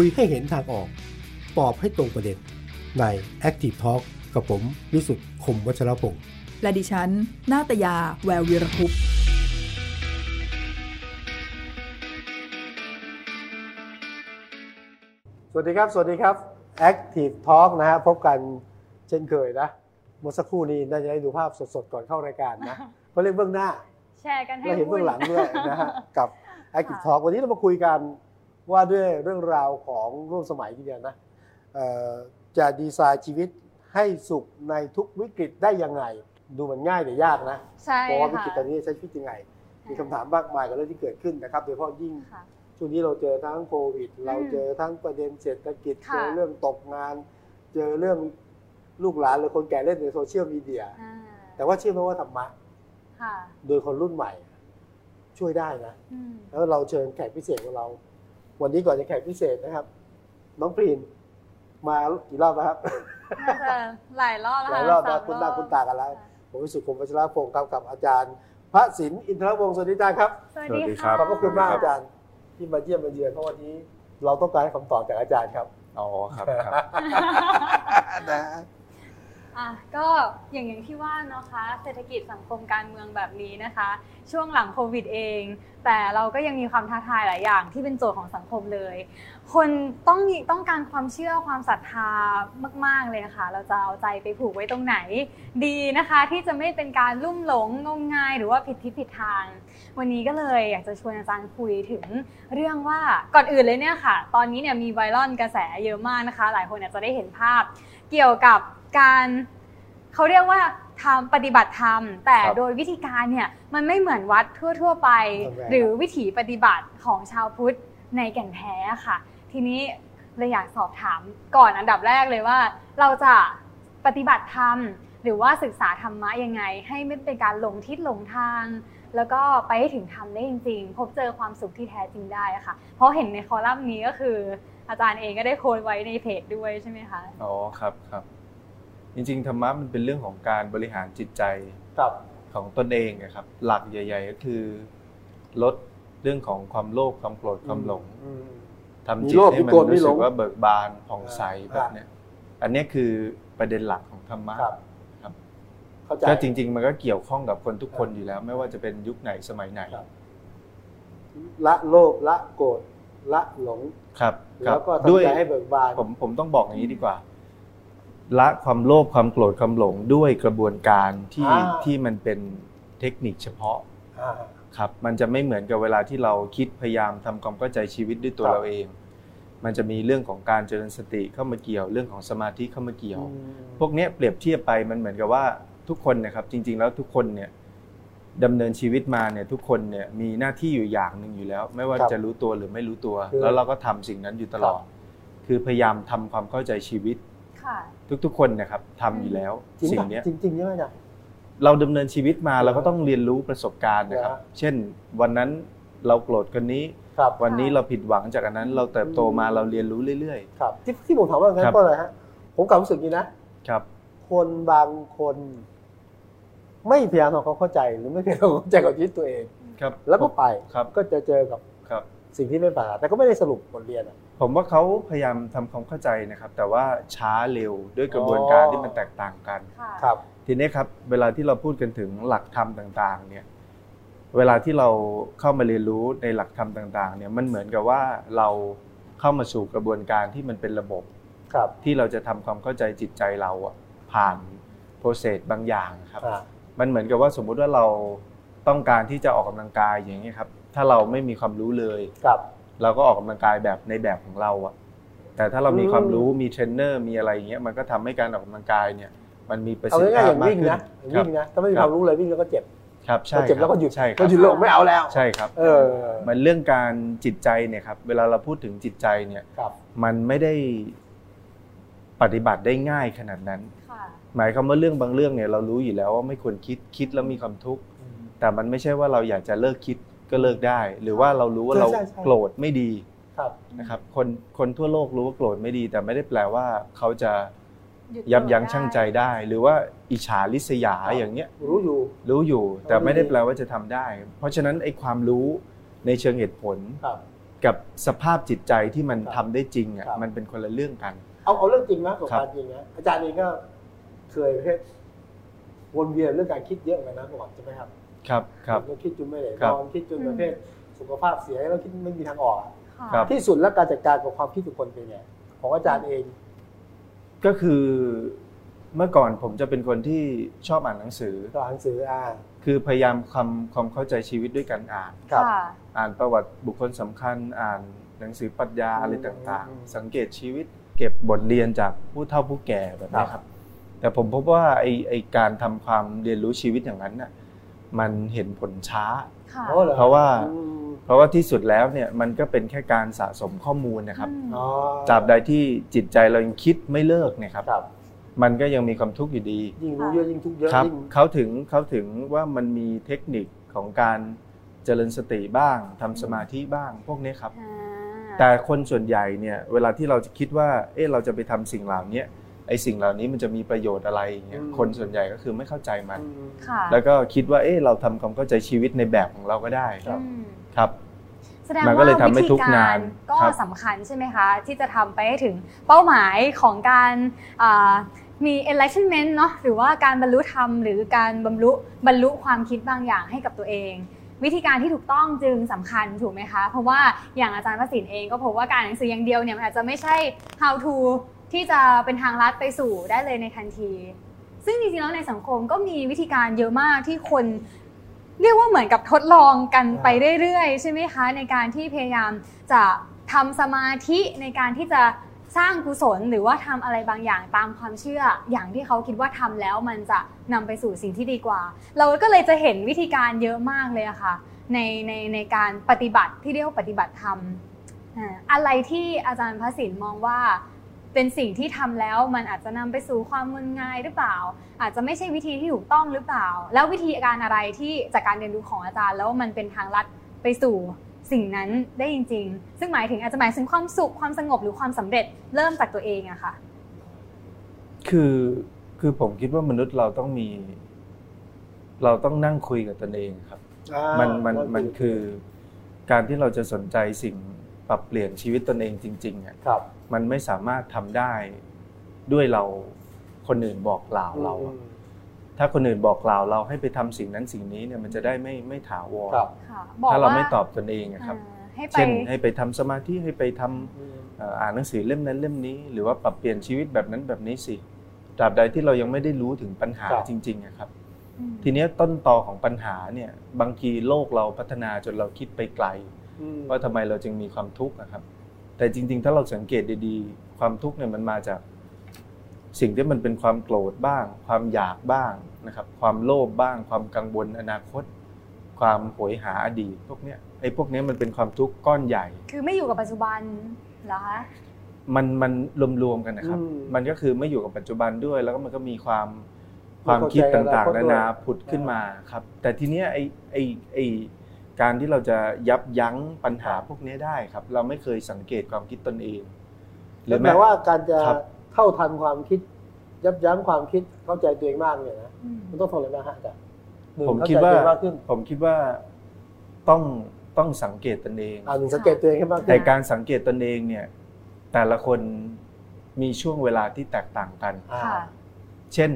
คุยให้เห็นทางออก ตอบให้ตรงประเด็น ใน Active Talk กับผมวิสุทธ์คมวัชรพงศ์และดิฉัน นาตยา แวววีรคุปต์สวัสดีครับ สวัสดีครับ Active Talk นะฮะพบกันเช่นเคยนะเมื่อสักครู่นี้น่าจะได้ดูภาพสดๆ ก่อนเข้ารายการนะเขาเรียกเบื้องหน้า แชร์กันให้และเห็นเบื้องหลังวุ่ด้วยนะฮะกับ Active Talk วันนี้เรามาคุยกัน ว่าด้วยเรื่องราวของร่วมสมัยทีเดียวนะเอ่อจะดีไซน์ชีวิตให้สุขในทุกวิกฤตได้ยังไง ดูเหมือนง่ายแต่ยากนะใช่เพราะว่าวิค่ะกฤตตอนนี้ใช้ชีวิตยังไง มีคำถามมากมายกับเรื่องที่เกิดขึ้นนะครับโดยเฉพาะยิ่งค่ะช่วงนี้เราเจอทั้งโควิด เราเจอทั้งประเด็นเศรษฐกิจค่ะเจอเรื่องตกงาน เจอเรื่องลูกหลานหรือคนแก่เล่นในโซเชียลมีเดียอ่าแต่ว่าเชื่อไหมว่าธรรมะค่ะโดยคนรุ่นใหม่ ช่วยได้นะอืมแล้วเราเชิญแขกพิเศษของเรา วันนี้ก่อนจะแขกพิเศษนะครับ น้องพรีนมากี่รอบแล้วครับน่าจะหลายรอบแล้วหลาค่ะยรอบสนะมคุณหน้าคุณตากันแล้วผมวิสุทธิ์คมวัชรพงศ์ครับกับอาจารย์ พระศิลป์อินทรวงศ์สวัสดีอาจารย์ครับสวัสสวัดีสดีครัค่ะบขอบพระคุณมากอาจารย์ที่มาเยี่ยมมาเยือนเพราะวันนี้ เราต้องการให้คำตอบจากอาจารย์ครับอ๋อครับครับนะ อะก็อย่างอย่างที่ว่านะคะเศรษฐกิจสังคมการเมืองแบบนี้นะคะ ช่วงหลังโควิดเอง แต่เราก็ยังมีความท้าทายหลายอย่างที่เป็นโจทย์ของสังคมเลย คนต้องต้องการความเชื่อความศรัทธามาก ๆเลยะค่ะเราจะเอาใจไปผูกไว้ตรงไหน ดีนะคะที่จะไม่เป็นการลุ่มหลงงมงายหรือว่าผิดทิศผิดทาง วันนี้ก็เลยอยากจะชวนอาจารย์คุยถึงเรื่องว่าก่อนอื่นเลยเนี่ยค่ะ ตอนนี้เนี่ยมีไวรัลกระแสเยอะมากนะคะ หลายคนอาจจะได้เห็นภาพเกี่ยวกับ การเขาเรียกว่าทำปฏิบัติธรรม แต่ครับโดยวิธีการเนี่ยมันไม่เหมือนวัดทั่ว ๆ ไปทำไงหรือวิถีปฏิบัติของชาวพุทธในแก่นแท้ค่ะ ทีนี้เลยอยากสอบถามก่อนอันดับแรกเลยว่า เราจะปฏิบัติธรรม หรือว่าศึกษาธรรมะยังไง ให้ไม่เป็นการหลงทิศหลงทาง แล้วก็ไปให้ถึงธรรมได้จริง ๆ พบเจอความสุขที่แท้จริงได้อะค่ะ เพราะเห็นในคอลัมน์นี้ก็คือ อาจารย์เองก็ได้โค้ดไว้ในเพจด้วยใช่ไหมคะอ๋อครับครับ จริงๆธรรมะมันเป็นเรื่องของการบริหารจิตใจครับของตนเองนะครับ หลักใหญ่ ๆ ก็คือ ลดเรื่องของความโลภความโกรธความหลงอืมทำมีจิตโลภให้มีมันโกรธมีรู้หลสึงกว่าเบิกบานผ่องใสอ่าแบบเนี้ยอันเนี้ยคือประเด็นหลักของธรรมะครับครับเข้าใจก็จริง ๆ มันก็เกี่ยวข้องกับคนทุกคนอยู่แล้ว ไม่ว่าจะเป็นยุคไหนสมัยไหนครับละโลภละโกรธละหลงครับครัแล้บวก็ด้วยทำใจให้เบิกบานผมผมต้องบอกอย่างนี้ดีกว่า ละความโลภความโกรธความหลงด้วยกระบวนการที่อ่า ที่มันเป็นเทคนิคเฉพาะอ่า ครับ มันจะไม่เหมือนกับเวลาที่เราคิดพยายามทำความเข้าใจชีวิตด้วยตัวครับ เราเอง มันจะมีเรื่องของการเจริญสติเข้ามาเกี่ยว เรื่องของสมาธิเข้ามาเกี่ยวอืมพวกเนี้ยเปรียบเทียบไปมันเหมือนกับว่าทุกคนนะครับจริง ๆ แล้วทุกคนเนี่ยดำเนินชีวิตมาเนี่ยทุกคนเนี่ยมีหน้าที่อยู่อย่างหนึ่งอยู่แล้ว ไม่ว่าครับจะรู้ตัวหรือไม่รู้ตัว คือแล้วเราก็ทำสิ่งนั้นอยู่ตลอด คือพยายามทำความเข้าใจชีวิตค่ะ ทุกๆ คนนะครับทำอยู่แล้วจริงสิ่งปะเนี้ยจริงจริงๆใช่ไหมจ๊ะเราดำเนินชีวิตมาเราก็ต้องเรียนรู้ประสบการณ์นะครับเหรอเช่น วันนั้นเราโกรธคนนี้ครับวันนี้เราผิดหวังจากอันนั้น เราเติบโตมาเราเรียนรู้เรื่อยครับ ที่ที่ผมถามว่างั้นครับเพราะอะไรฮะผมกลับรู้สึกอย่างนี้นะๆครับ คนบางคน ไม่พยายามทำความเข้าใจ หรือไม่พยายามทำความเข้าใจกับชีวิตตัวเองครับ แล้วก็ไปครับก็จะเจอกับครับสิ่งที่ไม่ปรารถนาแต่ก็ไม่ได้สรุปบทเรียนอะ ผมว่าเขาพยายามทำความเข้าใจนะครับ แต่ว่าช้าเร็วด้วยกระบวนการอ๋อที่มันแตกต่างกันค่ะครับทีนี้ครับเวลาที่เราพูดกันถึงหลักธรรมต่างๆเนี่ยเวลาที่เราเข้ามาเรียนรู้ในหลักธรรมต่างๆเนี่ยมันเหมือนกับว่าเราเข้ามาสู่กระบวนการที่มันเป็นระบบครับที่เราจะทำความเข้าใจจิตใจเราอะผ่านโปรเซสบางอย่างครับอ่ามันเหมือนกับว่าสมมุติว่าเราต้องการที่จะออกกำลังกายอย่างนี้ยครับ ถ้าเราไม่มีความรู้เลยครับ เราก็ออกกำลังกายแบบในแบบของเราอะแต่ถ้าเรามีอืมความรู้มีเทรนเนอร์มีอะไรอย่างเงี้ยมันก็ทำให้การออกกำลังกายเนี่ย มันมีประเอาสิทธิง่ายๆภาอพย่างมากวิ่งขึ้นนะอย่างครับวิ่งนะถ้าไม่มีคครับวามรู้เลยวิ่งแล้วก็เจ็บครับพใช่อเจ็บแล้วก็หยุดใช่คพรัอบหยุดแล้วไม่เอาแล้วใช่ครับเออมันเรื่องการจิตใจเนี่ยครับเวลาเราพูดถึงจิตใจเนี่ยครับมันไม่ได้ปฏิบัติได้ง่ายขนาดนั้นค่ะหมายความว่าเรื่องบางเรื่องเนี่ยเรารู้อยู่แล้วว่าไม่ควรคิดคิดแล้วมีความทุกข์แต่มันไม่ใช่ว่าเราอยากจะเลิกคิด ก็เลิกได้ หรือว่าเรารู้ว่าใช่เราใช่ใช่โกรธไม่ดีครับนะครับคนคนทั่วโลกรู้ว่าโกรธไม่ดี แต่ไม่ได้แปลว่าเขาจะหยุดยับยั้งโกรธชั่งใจได้ หรือว่าอิจฉาริษยาอย่างเงี้ยรู้อยู่รู้อยู่ แต่รู้ไม่ได้ดีแปลว่าจะทำได้ เพราะฉะนั้นไอ้ความรู้ในเชิงเหตุผลครับกับสภาพจิตใจที่มันครับทำได้จริงอะครับมันเป็นคนละเรื่องกัน เอาเอาเรื่องจริงนะประสบครับการณ์จริงนะอาจารย์เองก็เคยประเภทวนเวียนเรื่องการคิดเยอะเหมือนกันนะประวัติใช่ไหมครับ ครับครับเราคิดจนไม่ได้ครันบอนคิดจนประเภทสุขภาพเสียแล้วคิดไม่มีทางออกอะค่ะครับที่สุดแล้วการจัดการกับความคิดของคนเป็นไงของอาจารย์เอง ก็คือเมื่อก่อนผมจะเป็นคนที่ชอบอ่านหนังสือก็อ่านหนังสืออ่านคือพยายามคำความเข้าใจชีวิตด้วยการอ่านครับค่ะอ่านประวัติบุคคลสำคัญ อ่านหนังสือปรัชญาอืมอะไรต่างอืมๆสังเกตชีวิต เก็บบทเรียนจากผู้เฒ่าผู้แก่แบบนี้คครัรับบแต่ผมพบว่าไอไอการทำความเรียนรู้ชีวิตอย่างนั้นน่ะ มันเห็นผลช้าค่ะอ๋อหอเพราะว่าอืมเพราะว่าที่สุดแล้วเนี่ยมันก็เป็นแค่การสะสมข้อมูลนะครับอืมอ๋อตราบใดที่จิตใจเรายังคิดไม่เลิกเนี่ยครับครับ มันก็ยังมีความทุกข์อยู่ดียิ่งรู้เยอะยิ่งทุกข์เยอะครับยิ่งเขาถึงเขาถึงว่ามันมีเทคนิคของการเจริญสติบ้างทำสมาธิบ้างพวกนี้ครับอ่าแต่คนส่วนใหญ่เนี่ยเวลาที่เราจะคิดว่าเออเราจะไปทำสิ่งเหล่านี้ ไอ้สิ่งเหล่านี้มันจะมีประโยชน์อะไรอย่างเงี้ยคนส่วนใหญ่ก็คือไม่เข้าใจมันอืมค่ะแล้วก็คิดว่าเออเราทำความเข้าใจชีวิตในแบบของเราก็ได้ครับอืมครับแสดงมันก็ว่าเลยทำให้วิธีทุกข์กานารนก็ครับสำคัญใช่ไหมคะ ที่จะทำไปให้ถึงเป้าหมายของการอ่ามี enlightenment เนาะหรือว่าการบรรลุธรรมหรือการบรรลุบรรลุความคิดบางอย่างให้กับตัวเอง วิธีการที่ถูกต้องจึงสำคัญถูกไหมคะ เพราะว่าอย่างอาจารย์ประสิทธิ์เองก็พบว่าการอ่านหนังสืออย่างเดียวเนี่ยมันอาจจะไม่ใช่ how to ที่จะเป็นทางลัดไปสู่ได้เลยในทันที ซึ่งจริงๆแล้วในสังคมก็มีวิธีการเยอะมากที่คนเรียกว่าเหมือนกับทดลองกันไปเรื่อยๆ ใช่ไหมคะ ในการที่พยายามจะทำสมาธิในการที่จะสร้างกุศลหรือว่าทำอะไรบางอย่างตามความเชื่อ อย่างที่เขาคิดว่าทำแล้วมันจะนำไปสู่สิ่งที่ดีกว่า เราก็เลยจะเห็นวิธีการเยอะมากเลยอะค่ะในในในการปฏิบัติที่เรียกว่าปฏิบัติธรรมอะไรที่อาจารย์พระศิลป์มองว่า เป็นสิ่งที่ทำแล้วมันอาจจะนำไปสู่ความงมงายหรือเปล่า อาจจะไม่ใช่วิธีที่ถูกต้องหรือเปล่า แล้ววิธีการอะไรที่จากการเรียนรู้ของอาจารย์ แล้วมันเป็นทางลัดไปสู่สิ่งนั้นได้จริง ๆ ซึ่งหมายถึงอาจจะหมายถึงความสุขความสงบหรือความสำเร็จเริ่มจากตัวเองอะค่ะ คือคือผมคิดว่ามนุษย์เราต้องมี เราต้องนั่งคุยกับตนเองครับอ่ามันมันแล้วมันคือการที่เราจะสนใจสิ่ง ปรับเปลี่ยนชีวิตตนเองจริงๆอะครับมันไม่สามารถทำได้ด้วยเราคนอื่นบอกกล่าวเราอะอืมถ้าคนอื่นบอกกล่าวเราให้ไปทำสิ่งนั้นสิ่งนี้เนี่ยมันจะได้ไม่ไม่ถาวรครับค่ะบอกถ้าเราว่าไม่ตอบตนเองอะครับอ่าให้ไปเช่นให้ไปทำสมาธิให้ไปทำอืมเอ่ออ่านหนังสือเล่มนั้นเล่มนี้ หรือว่าปรับเปลี่ยนชีวิตแบบนั้นแบบนี้สิตราบใดที่เรายังไม่ได้รู้ถึงปัญหาครับจริงๆอะครับอืมทีเนี้ยต้นตอของปัญหาเนี่ยบางทีโลกเราพัฒนาจนเราคิดไปไกลอืม ว่าทำไมเราจึงมีความทุกข์นะครับ แต่จริง ๆ ถ้าเราสังเกตดีๆ ความทุกข์เนี่ยมันมาจาก สิ่งที่มันเป็นความโกรธบ้าง ความอยากบ้างนะครับ ความโลภบ้าง ความกังวลอนาคต ความโหยหาอดีตพวกเนี้ยไอ้พวกเนี้ยมันเป็นความทุกข์ก้อนใหญ่ คือไม่อยู่กับปัจจุบันเหรอคะมันมันรวมๆกันนะครับอืมมันก็คือไม่อยู่กับปัจจุบันด้วย แล้วก็มันก็มีความไม่ความคิดเข้าใจต่างอนาคตๆนาด้วยนาผุดขึ้นมาครับ แต่ทีเนี้ยไอ้ไอ้ไอ้ การที่เราจะยับยั้งปัญหาพวกนี้ได้ครับ เราไม่เคยสังเกตความคิดตนเองแปลว่าการจะครับเท่าทันความคิด ยับยั้งความคิดเข้าใจตัวเองมากเนี่ยนะอืมมันต้องทำอะไรบ้างฮะอาจารย์หนึ่งผมเข้าคิดใจว่าตัวเองมากขึ้นผมคิดว่าต้องต้องสังเกตตนเองอ่าหนึ่งสังเกตตัวเองให้มากขึ้นแต่การสังเกตตนเองเนี่ย แต่ละคนมีช่วงเวลาที่แตกต่างกันอ่าค่ะเช่น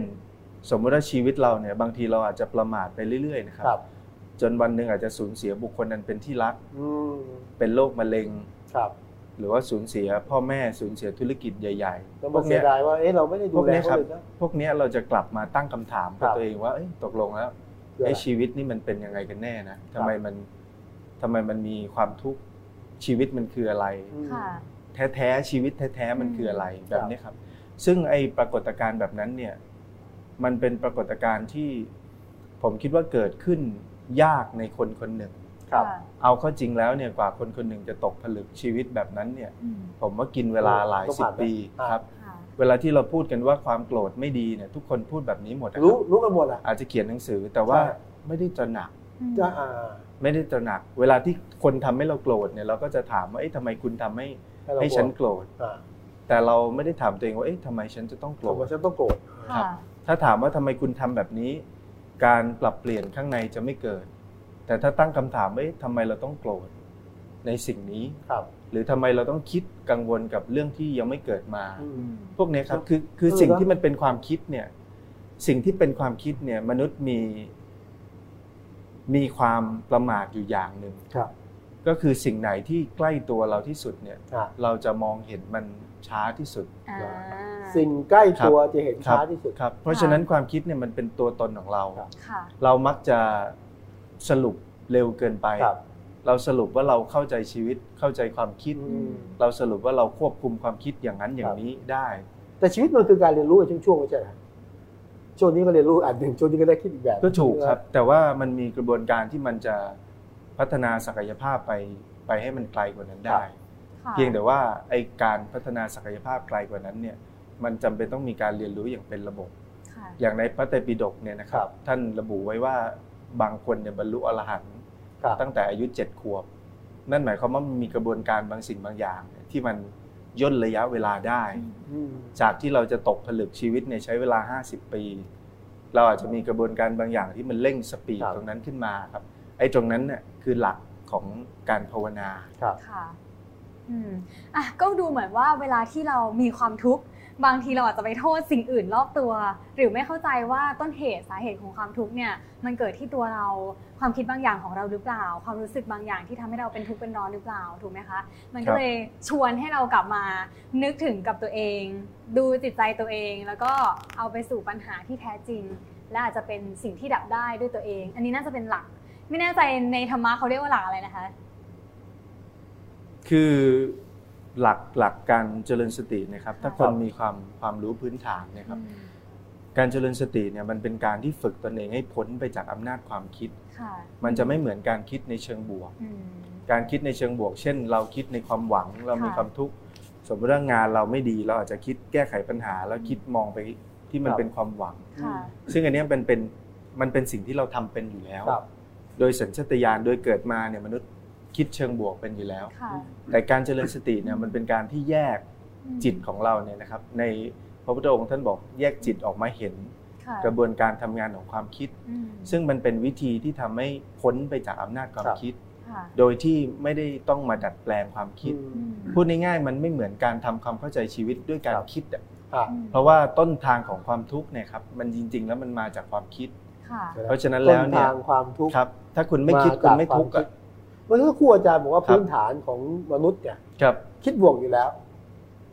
สมมติว่าชีวิตเราเนี่ย บางทีเราอาจจะประมาทไปเรื่อยๆนะครับครับ จนวันหนึ่งอาจจะสูญเสียบุคคลนั้นเป็นที่รักอืมเป็นโรคมะเร็งครับหรือว่าสูญเสียพ่อแม่สูญเสียธุรกิจใหญ่แล้วๆพมัวนกเสีเนี้ยยดายว่าเอ๊ะเราไม่ได้พดูวกแลเนี้ยเขาครับเลยนะพวกเนี้ยเราจะกลับมาตั้งคำถามครักับบตัวเองว่าเอ้ยตกลงแล้วคืออะไรไอ้ชีวิตนี่มันเป็นยังไงกันแน่นะทำไมมันทำไมมันมีความทุกข์ชีวิตมันคืออะไรอืมค่ะแท้ๆชีวิตแท้ๆมันคืออะไรคแบรับบนี้ครับ ซึ่งไอ้ปรากฏการณ์แบบนั้นเนี่ยมันเป็นปรากฏการณ์ที่ผมคิดว่าเกิดขึ้น ยากในคนคนหนึ่ง ครับค่ะเอาเข้าจริงแล้วเนี่ยกว่าคนคนหนึ่งจะตกผลึกชีวิตแบบนั้นเนี่ย อืมผมว่ากินเวลาหลายต้องสิบผ่านไหมปีอ่าครับ ค่ะ เวลาที่เราพูดกันว่าความโกรธไม่ดีเนี่ยทุกคนพูดแบบนี้หมดนะครู้รับรู้กันหมดอะ อาจจะเขียนหนังสือแต่ว่าใช่ ไม่ได้ตระหนักอืมจะอ่า ไม่ได้ตระหนัก เวลาที่คนทำให้เราโกรธเนี่ยเราก็จะถามว่าเอ๊ะทำไมคุณทำให้ให้เราให้ฉันโกรธ อ่าแต่เราไม่ได้ถามตัวเองว่าเอ๊ะทำไมฉันจะต้องโกรทำไมธฉันต้องโกรธครับค่ะ ถ้าถามว่าทำไมคุณทำแบบนี้ การปรับเปลี่ยนข้างในจะไม่เกิด แต่ถ้าตั้งคำถามว่าเอ๊ะทำไมเราต้องโกรธในสิ่งนี้ครับ หรือทำไมเราต้องคิดกังวลกับเรื่องที่ยังไม่เกิดมาอืมพวกเนี้ยครับคือคือเออสิ่งนะที่มันเป็นความคิดเนี่ย สิ่งที่เป็นความคิดเนี่ย มนุษย์มี มีความประมาทอยู่อย่างหนึ่งครับก็คือสิ่งไหนที่ใกล้ตัวเราที่สุดเนี่ยอะเราจะมองเห็นมัน ช้าที่สุดอ่าสิ่งใกล้ตัวจะเห็นช้าที่สุดครับเพราะฉะนั้นความคิดเนี่ยมันเป็นตัวตนของเราครับค่ะเรามักจะสรุปเร็วเกินไปครับเราสรุปว่าเราเข้าใจชีวิตเข้าใจความคิดอืมเราสรุปว่าเราควบคุมความคิดอย่างนั้นอย่างนี้ได้ แต่ชีวิตมันคือการเรียนรู้ในช่วงๆไม่ใช่เหรอช่วงนี้ก็เรียนรู้อันหนึ่งช่วงนี้ก็ได้คิดอีกแบบก็ถูกครับ แต่ว่ามันมีกระบวนการที่มันจะพัฒนาศักยภาพไปไปให้มันไกลกว่านั้นได้ค่ะ เพียงแต่ว่าไอการพัฒนาศักยภาพไกลกว่านั้นเนี่ยมันจำเป็นต้องมีการเรียนรู้อย่างเป็นระบบค่ะอย่างในพระไตรปิฎกเนี่ยนะครับ ท่านระบุไว้ว่าบางคนเนี่ยบรรลุอรหันต์ครับตั้งแต่อายุเจ็ดขวบ นั่นหมายความว่ามันมีกระบวนการบางสิ่งบางอย่างเนี่ยที่มันย่นระยะเวลาได้อืมจากที่เราจะตกผลึกชีวิตในยใช้เวลา 50 ปี เราอาจจะมีกระบวนการบางอย่างที่มันเร่งสปีดตรงนั้นขึ้นมาครับไอ้ตรงนั้นเนี่ยคือหลักของการภาวนาครับค่ะ อืมอะก็ดูเหมือนว่าเวลาที่เรามีความทุกข์บางทีเราอาจจะไปโทษสิ่งอื่นรอบตัว หรือไม่เข้าใจว่าต้นเหตุสาเหตุของความทุกข์เนี่ยมันเกิดที่ตัวเราความคิดบางอย่างของเราหรือเปล่า ความรู้สึกบางอย่างที่ทำให้เราเป็นทุกข์เป็นร้อนหรือเปล่าถูกไหมคะ มันก็เลยชวนให้เรากลับมานึกถึงกับตัวเอง ดูจิตใจตัวเอง แล้วก็เอาไปสู่ปัญหาที่แท้จริง และอาจจะเป็นสิ่งที่ดับได้ด้วยตัวเอง อันนี้น่าจะเป็นหลัก ไม่แน่ใจในธรรมะเขาเรียกว่าหลักอะไรนะคะ คือหลักหลักการเจริญสตินะครับ ถ้าคนครับมีความความรู้พื้นฐานเนะครับ การเจริญสติเนี่ยมันเป็นการที่ฝึกตนเองให้พ้นไปจากอำนาจความคิดค่ะมันจะไม่เหมือนการคิดในเชิงบวกอืมการคิดในเชิงบวก เช่น เราคิดในความหวังเรามีค่ะความทุกข์สมมติว่างานเราไม่ดีเราอาจจะคิดแก้ไขปัญหา แล้วคิดมองไปที่มันครับเป็นความหวังค่ะซึ่งอันเนี้ยเป็นเป็นมันเป็นสิ่งที่เราทำเป็นอยู่แล้วครับโดยสัญชาตญาณโดยเกิดมาเนี่ยมนุษย์ คิดเชิงบวกเป็นอยู่แล้วค่ะแต่การเจริญสติเนี่ยมันเป็นการที่แยกจิตของเราเนี่ยนะครับ ในพระพุทธองค์ท่านบอกแยกจิตออกมาเห็นค่ะกระบวนการทำงานของความคิดอืมซึ่งมันเป็นวิธีที่ทำให้พ้นไปจากอำนาจความครับคิดค่ะโดยที่ไม่ได้ต้องมาดัดแปลงความคิดอือืมมพูดง่ายๆมันไม่เหมือนการทำความเข้าใจชีวิตด้วยการครับคิดอะอะอืมเพราะว่าต้นทางของความทุกข์เนี่ยครับมันจริง ๆ แล้วมันมาจากความคิดค่ะเพราะฉะนั้นแล้วเนี่ยต้ทางความทุกข์ครับ ถ้าคุณไม่คิดาคุณจากไม่ทุกข์วาอะดเมื่อสักครู่อาจารย์บอกว่าครับพื้นฐานของมนุษย์เนี่ยครับคิดบวกอยู่แล้ว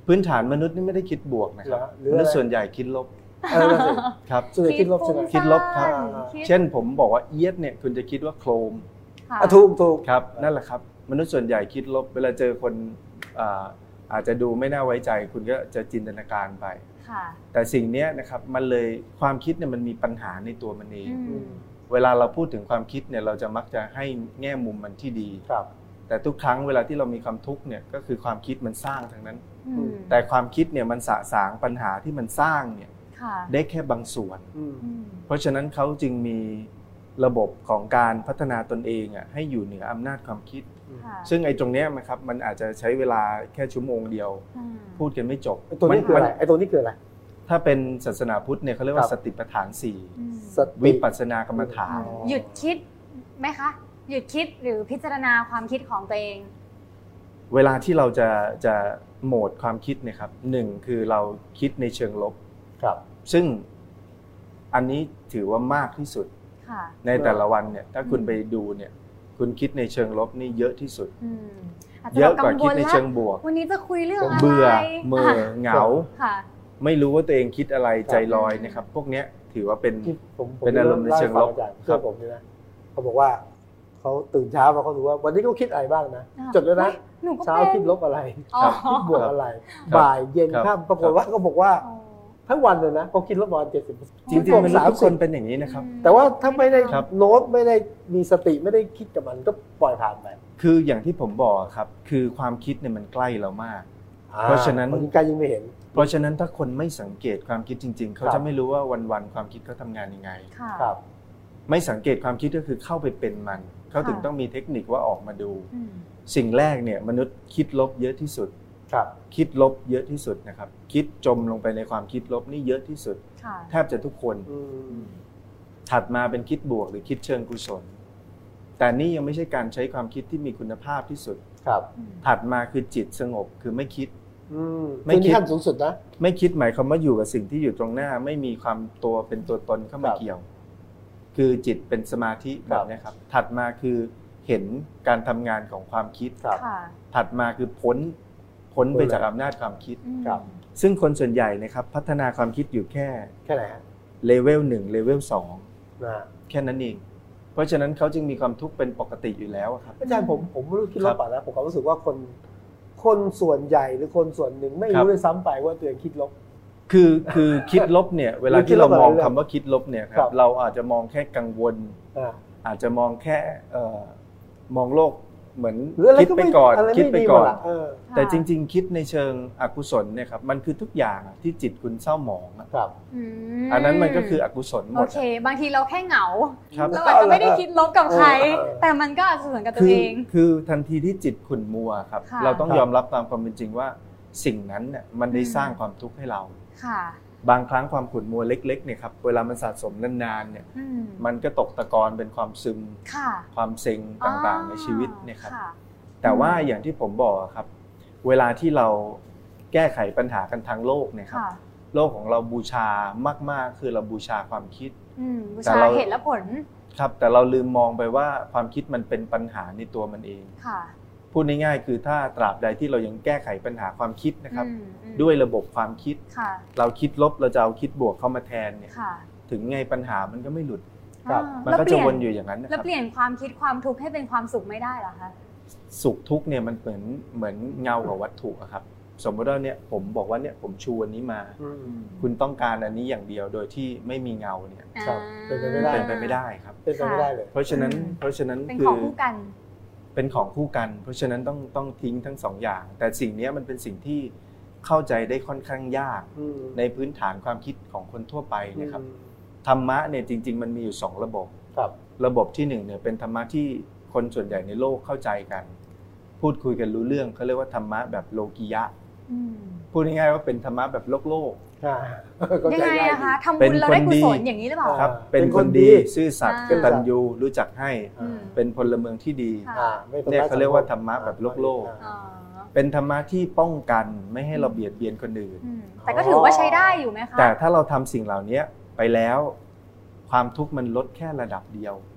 พื้นฐานมนุษย์นี่ไม่ได้คิดบวกนะครับเหรอหรือมนุษย์อะไรส่วนใหญ่คิดลบเออนั่นสิครับส่วนใหญ่คิดลบใช่ไหมคิดลบครับคิดเช่นผมบอกว่าเอียดเนี่ยคุณจะคิดว่าโครมค่ะอะถูกถูกครับนั่นแหละครับ มนุษย์ส่วนใหญ่คิดลบ เวลาเจอคนอ่าอาจจะดูไม่น่าไว้ใจ คุณก็จะจินตนาการไปค่ะแต่สิ่งเนี้ยนะครับมันเลยความคิดเนี่ยมันมีปัญหาในตัวมันเองอืม เวลาเราพูดถึงความคิดเนี่ยเราจะมักจะให้แง่มุมมันที่ดีครับ แต่ทุกครั้งเวลาที่เรามีความทุกข์เนี่ยก็คือความคิดมันสร้างทั้งนั้นอืมแต่ความคิดเนี่ยมันสะสางปัญหาที่มันสร้างเนี่ยค่ะได้แค่บางส่วนอืมอืมเพราะฉะนั้นเขาจึงมีระบบของการพัฒนาตนเองอะให้อยู่เหนืออำนาจความคิดค่ะซึ่งไอ้ตรงเนี้ยมันครับมันอาจจะใช้เวลาแค่ชั่วโมงเดียวอืมพูดกันไม่จบไอ้ตัวนี้คืออะไรมัไอ้ตัวนี้คืออะไร ถ้าเป็นศาสนาพุทธเนี่ยเขาเรียกคว่ารับสติปัฏฐานสี่อืมสติ วิปัสสนากรรมฐานอ๋อหยุดคิดไหมคะ หยุดคิดหรือพิจารณาความคิดของตัวเอง เวลาที่เราจะจะโหมดความคิดเนะครับหนึ่งคือเราคิดในเชิงลบ ครับ ซึ่งอันนี้ถือว่ามากที่สุดค่ะ ในแต่ละวันเนี่ยถ้าคุณอืมไปดูเนี่ย คุณคิดในเชิงลบนี่เยอะที่สุด อืมอาจจะเยอะกว่าแบบคิดในเชิงละบวก วันนี้จะคุยเรื่องอะไรเบื่อเมื่อเหงาค่ะ ไม่รู้ว่าตัวเองคิดอะไรครับใจลอยนะครับ พวกเนี้ยถือว่าเป็นที่ผมผมเป็นอารมณ์ในเชิงลบล่าให้ฟัอาจารย์ครัเพื่อบนผมเนี่ยนะเขาบอกว่าเขาตื่นเช้ามาเขาดูว่า วันนี้เขาคิดอะไรบ้างนะอ่าจดเลยนะหนูก็เช้าเป็นคิดลบอะไรอ๋อคิดบวกอะไร ครับบ่ายเย็นครับ ค่ำปรากฏว่าเขาบอกว่าอ๋อทั้งวันเลยนะเขาคิดลบประมาณเจ็ดสิบจริงๆมนุษย์ทุกคนเป็นอย่างนี้นะครับ แต่ว่าถ้าไม่ได้ครับ โน้ตไม่ได้มีสติไม่ได้คิดกับมันก็ปล่อยผ่านไปคืออย่างที่ผมบอกครับ คือความคิดเนี่ยมันใกล้เรามาก เพราะฉะนั้น คนกายยังไม่เห็น เพราะฉะนั้นถ้าคนไม่สังเกตความคิดจริง ๆ เขาครัจะบไม่รู้ว่าวันๆความคิดเขาทำงานยังไงค่ะครับ ไม่สังเกตความคิดก็คือเข้าไปเป็นมัน เขาถึงค่ะต้องมีเทคนิคว่าออกมาดูอืมสิ่งแรกเนี่ยมนุษย์คิดลบเยอะที่สุดครับ คิดลบเยอะที่สุดนะครับ คิดจมลงไปในความคิดลบนี่เยอะที่สุดค่ะแทบจะทุกคนอืมถัดมาเป็นคิดบวกหรือคิดเชิงกุศล แต่นี่ยังไม่ใช่การใช้ความคิดที่มีคุณภาพที่สุดครับ ถัดมาคือจิตสงบคือไม่คิดอืม ไม่ซึ่งคิดนี่ขั้นสูงสุดนะไม่คิดหมายความว่าอยู่กับสิ่งที่อยู่ตรงหน้า ไม่มีความตัวเป็นตัวตนเข้ามาครับเกี่ยว คือจิตเป็นสมาธิคแบรับบนี้ครับ ถัดมาคือเห็นการทำงานของความคิดครับค่ะถัดมาคือพ้นพ้นไปพ้นเลยจากอำนาจความคิดอืมครับ ซึ่งคนส่วนใหญ่นะครับ พัฒนาความคิดอยู่แค่แค่ไหนฮะเลเวลหนึ่งเลเวลสองนะแค่นั้นเองเพราะฉะนั้นเขาจึงมีความทุกข์เป็นปกติอยู่แล้วอะครับอาจารย์ผมผมไม่รู้คิดคลรับบป่ะนะผมก็รู้สึกว่าคน คนส่วนใหญ่หรือคนส่วนหนึ่งไม่ครับรู้ด้วยซ้ำไปว่าตัวเองคิดลบ คือคือคิดลบเนี่ย เวลาหรือคิที่ดลเราบอะไรมองเรื่คำองว่าคิดลบเนี่ยคครัรับบเราอาจจะมองแค่กังวลอ่าอาจจะมองแค่เอ่อมองโลก เหมือนหรืออะไรคิดก็ไปไม่ก่อนอะไรคิดไม่ไปดีหมก่ดอนละเออแต่จริง ๆ คิดในเชิงอกุศลเนี่ยครับมันคือทุกอย่างอะที่จิตคุณเศร้าหมองอะครับมอันนั้นมันก็คืออกุศลหมโอดเคอะบางทีเราแค่เหงาครับเราอาจจะไม่ได้คิดลบกับใครเออแต่มันก็อาจจะสวนกับตัคืวอเอง คือทันทีที่จิตขุ่นมัวครับค่ะเราต้องครับยอมรับตามความเป็นจริงว่าสิ่งนั้นเนี่ยมันได้อืมสร้างความทุกข์ให้เราค่ะ บางครั้งความขุ่นมัวเล็กๆเนี่ยครับเวลามันสะสมนานๆเนี่ยอืมมันก็ตกตะกอนเป็นความซึมค่ะความเซ็งต่างๆในชีวิตเนี่ยครับค่ะแต่ว่าอืมอย่างที่ผมบอกอะครับ เวลาที่เราแก้ไขปัญหากันทางโลกเนี่ยครับค่ะโลกของเราบูชามากๆ คือเราบูชาความคิดอืมบูแต่ชาเราเหตุและผลครับแต่เราลืมมองไปว่าความคิดมันเป็นปัญหาในตัวมันเองค่ะ พูดง่ายๆคือถ้าตราบใดที่เรายังแก้ไขปัญหาความคิดนะครับอืมอืมด้วยระบบความคิดค่ะเราคิดลบเราจะเอาคิดบวกเข้ามาแทนเนี่ยค่ะถึงไงปัญหามันก็ไม่หลุดครับอ่ามันแล้วก็เปจะลี่ยวนอยู่อย่างนั้นนะคแล้วรับเปลี่ยนความคิดความทุกข์ให้เป็นความสุขไม่ได้เหรอคะสุขทุกข์เนี่ยมันเหมือนเหมือนเงากับวัตถุอะครับ สมมติว่าเนี่ยผมบอกว่าเนี่ยผมชูอันนี้มาอืมคุณต้องการอันนี้อย่างเดียวโดยที่ไม่มีเงาเนี่ยครับอ่าเป็นไปไม่ได้เป็นไปไม่ได้ครับเป็นไปไม่ได้เลยเพราะฉะนั้นอืมเพราะฉะนั้นเป็นคืของคู่กัน เป็นของคู่กัน เพราะฉะนั้นต้องต้องทิ้งทั้งสองอย่าง แต่สิ่งเนี้ยมันเป็นสิ่งที่เข้าใจได้ค่อนข้างยากอืมในพื้นฐานความคิดของคนทั่วไปนะครับอืมธรรมะเนี่ยจริง ๆ มันมีอยู่สองระบบครับ ระบบที่หนึ่งเนี่ยเป็นธรรมะที่คนส่วนใหญ่ในโลกเข้าใจกัน พูดคุยกันรู้เรื่องเขาเรียกว่าธรรมะแบบโลกิยะอืมพูดง่ายๆว่าเป็นธรรมะแบบโลกโลกอ่าเข้า ยังใจไงง่ายอะคะดีทำบุญเราได้กุศลอย่างนี้หรือเปล่าครับอ่าเป็นเป็นคคนนดีดีซื่อสัตย์อ่ากตัญญูรู้จักให้อืมเป็นพลเมืองที่ดีค่ะอ่าไม่ทำเนี่ยร้เขาเรียกว่าธรรมะแบบโลกโลกอ๋อเป็นธรรมะที่ป้องกันไม่ให้เราเบียดเบียนคนอื่นอืมแต่ก็ถือว่าใช้ได้อยู่ไหมคะแต่ถ้าเราทำสิ่งเหล่านี้ไปแล้ว ความทุกข์มันลดแค่ระดับเดียวอือืมม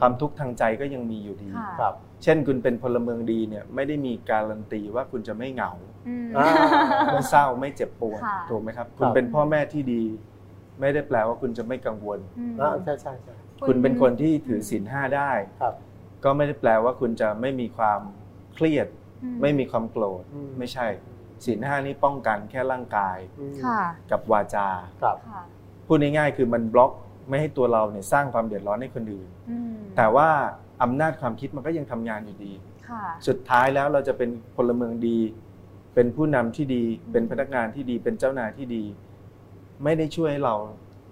ความทุกข์ทางใจก็ยังมีอยู่ดีค่ะครับ เช่นคุณเป็นพลเมืองดีเนี่ยไม่ได้มีการันตีว่าคุณจะไม่เหงาอืมอ่าไม่เศร้าไม่เจ็บปวดค่ะถูกไหมครับครับ คุณเป็นพ่อแม่ที่ดี ไม่ได้แปลว่าคุณจะไม่กังวลอืมอ่าใช่ใช่ใช่คุณเป็นคนที่ถือศีลห้าได้ครับ ก็ไม่ได้แปลว่าคุณจะไม่มีความเครียดอืไม่มีความโกรธอืมไม่ใช่ศีลห้านี้ป้องกันแค่ร่างกายอืมค่ะกับวาจาครับค่ะพูดง่ายๆคือมันบล็อก ไม่ให้ตัวเราเนี่ยสร้างความเดือดร้อนให้คนอื่นอืมแต่ว่าอำนาจความคิดมันก็ยังทำงานอยู่ดีค่ะสุดท้ายแล้วเราจะเป็นพลเมืองดี เป็นผู้นำที่ดี เป็นพนักงานที่ดี เป็นเจ้านายที่ดี ไม่ได้ช่วยให้เรา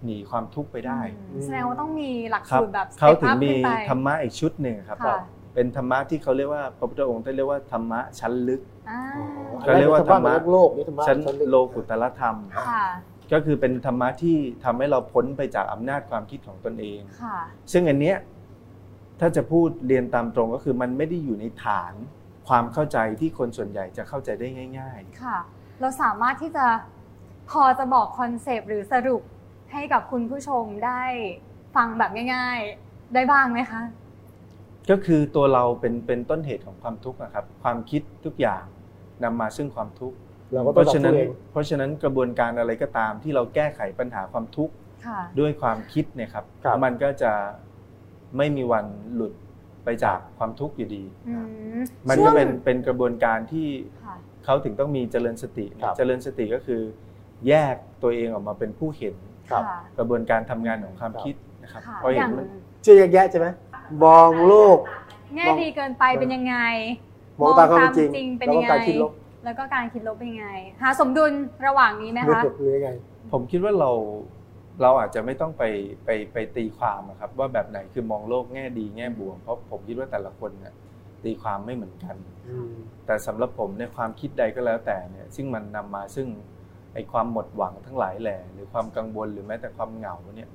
หนีความทุกข์ไปได้อืมแสดงว่าต้องมีหลักครับสูตรแบบเขา step ถึง up มีขึ้นไปธรรมะอีกชุดหนึ่งครับค่ะเป็นธรรมะที่เขาเรียกว่าพระพุทธองค์ท่านเรียกว่าธรรมะชั้นลึกอ่าก็เรียกว่าธรรมะโลกนี่ธรรมะชั้นลึกโลกุตละธรรมค่ะ ก็คือเป็นธรรมะที่ทำให้เราพ้นไปจากอำนาจความคิดของตนเองค่ะซึ่งอันเนี้ยถ้าจะพูดเรียนตามตรงก็คือมันไม่ได้อยู่ในฐานความเข้าใจที่คนส่วนใหญ่จะเข้าใจได้ง่ายค่ะ เราสามารถที่จะพอจะบอกคอนเซปต์หรือสรุปให้กับคุณผู้ชมได้ฟังแบบง่าย ๆได้บ้างไหมคะๆก็คือตัวเราเป็นเป็นต้นเหตุของความทุกข์นะครับ ความคิดทุกอย่างนำมาซึ่งความทุกข์ เราก็เพต้องราะฉะนั้นทำตัวเองเพราะฉะนั้นกระบวนการอะไรก็ตามที่เราแก้ไขปัญหาความทุกข์ ค่ะ ด้วยความคิดเนี่ยครับครับ มันก็จะไม่มีวันหลุดไปจากความทุกข์อยู่ดี อืมมันช่วก็งเป็นเป็นกระบวนการที่ค่ะเขาถึงต้องมีเจริญสติครับ เจริญสติก็คือ แยกตัวเองออกมาเป็นผู้เห็นครับค่ะกระบวนการทำงานของความครับคิดนะครับค่ะพออเห็นย่างมันเชื่อแยกแยะใช่ไหมมองโลก แง่ดีเกินไปเป็นยังไง มองตามความเป็นจริงมองตามจริงเป็นแล้วยัก็งไง การคิดลบ แล้วก็การคิดลบเป็นยังไงหาสมดุลระหว่างนี้ไหมคะหรือยังไงผมคิดว่าเราเราอาจจะไม่ต้องไปไปไปตีความอะครับ ว่าแบบไหนคือมองโลกแง่ดีแง่บวกเพราะผมคิดว่าแต่ละคนเนี่ยตีความไม่เหมือนกันอืมแต่สำหรับผมในยความคิดใดก็แล้วแต่เนี่ยซึ่งมันนำมาซึ่งไอ้ความหมดหวังทั้งหลายแหล่หรือความกังวลหรือแม้แต่ความเหงาเนี่ย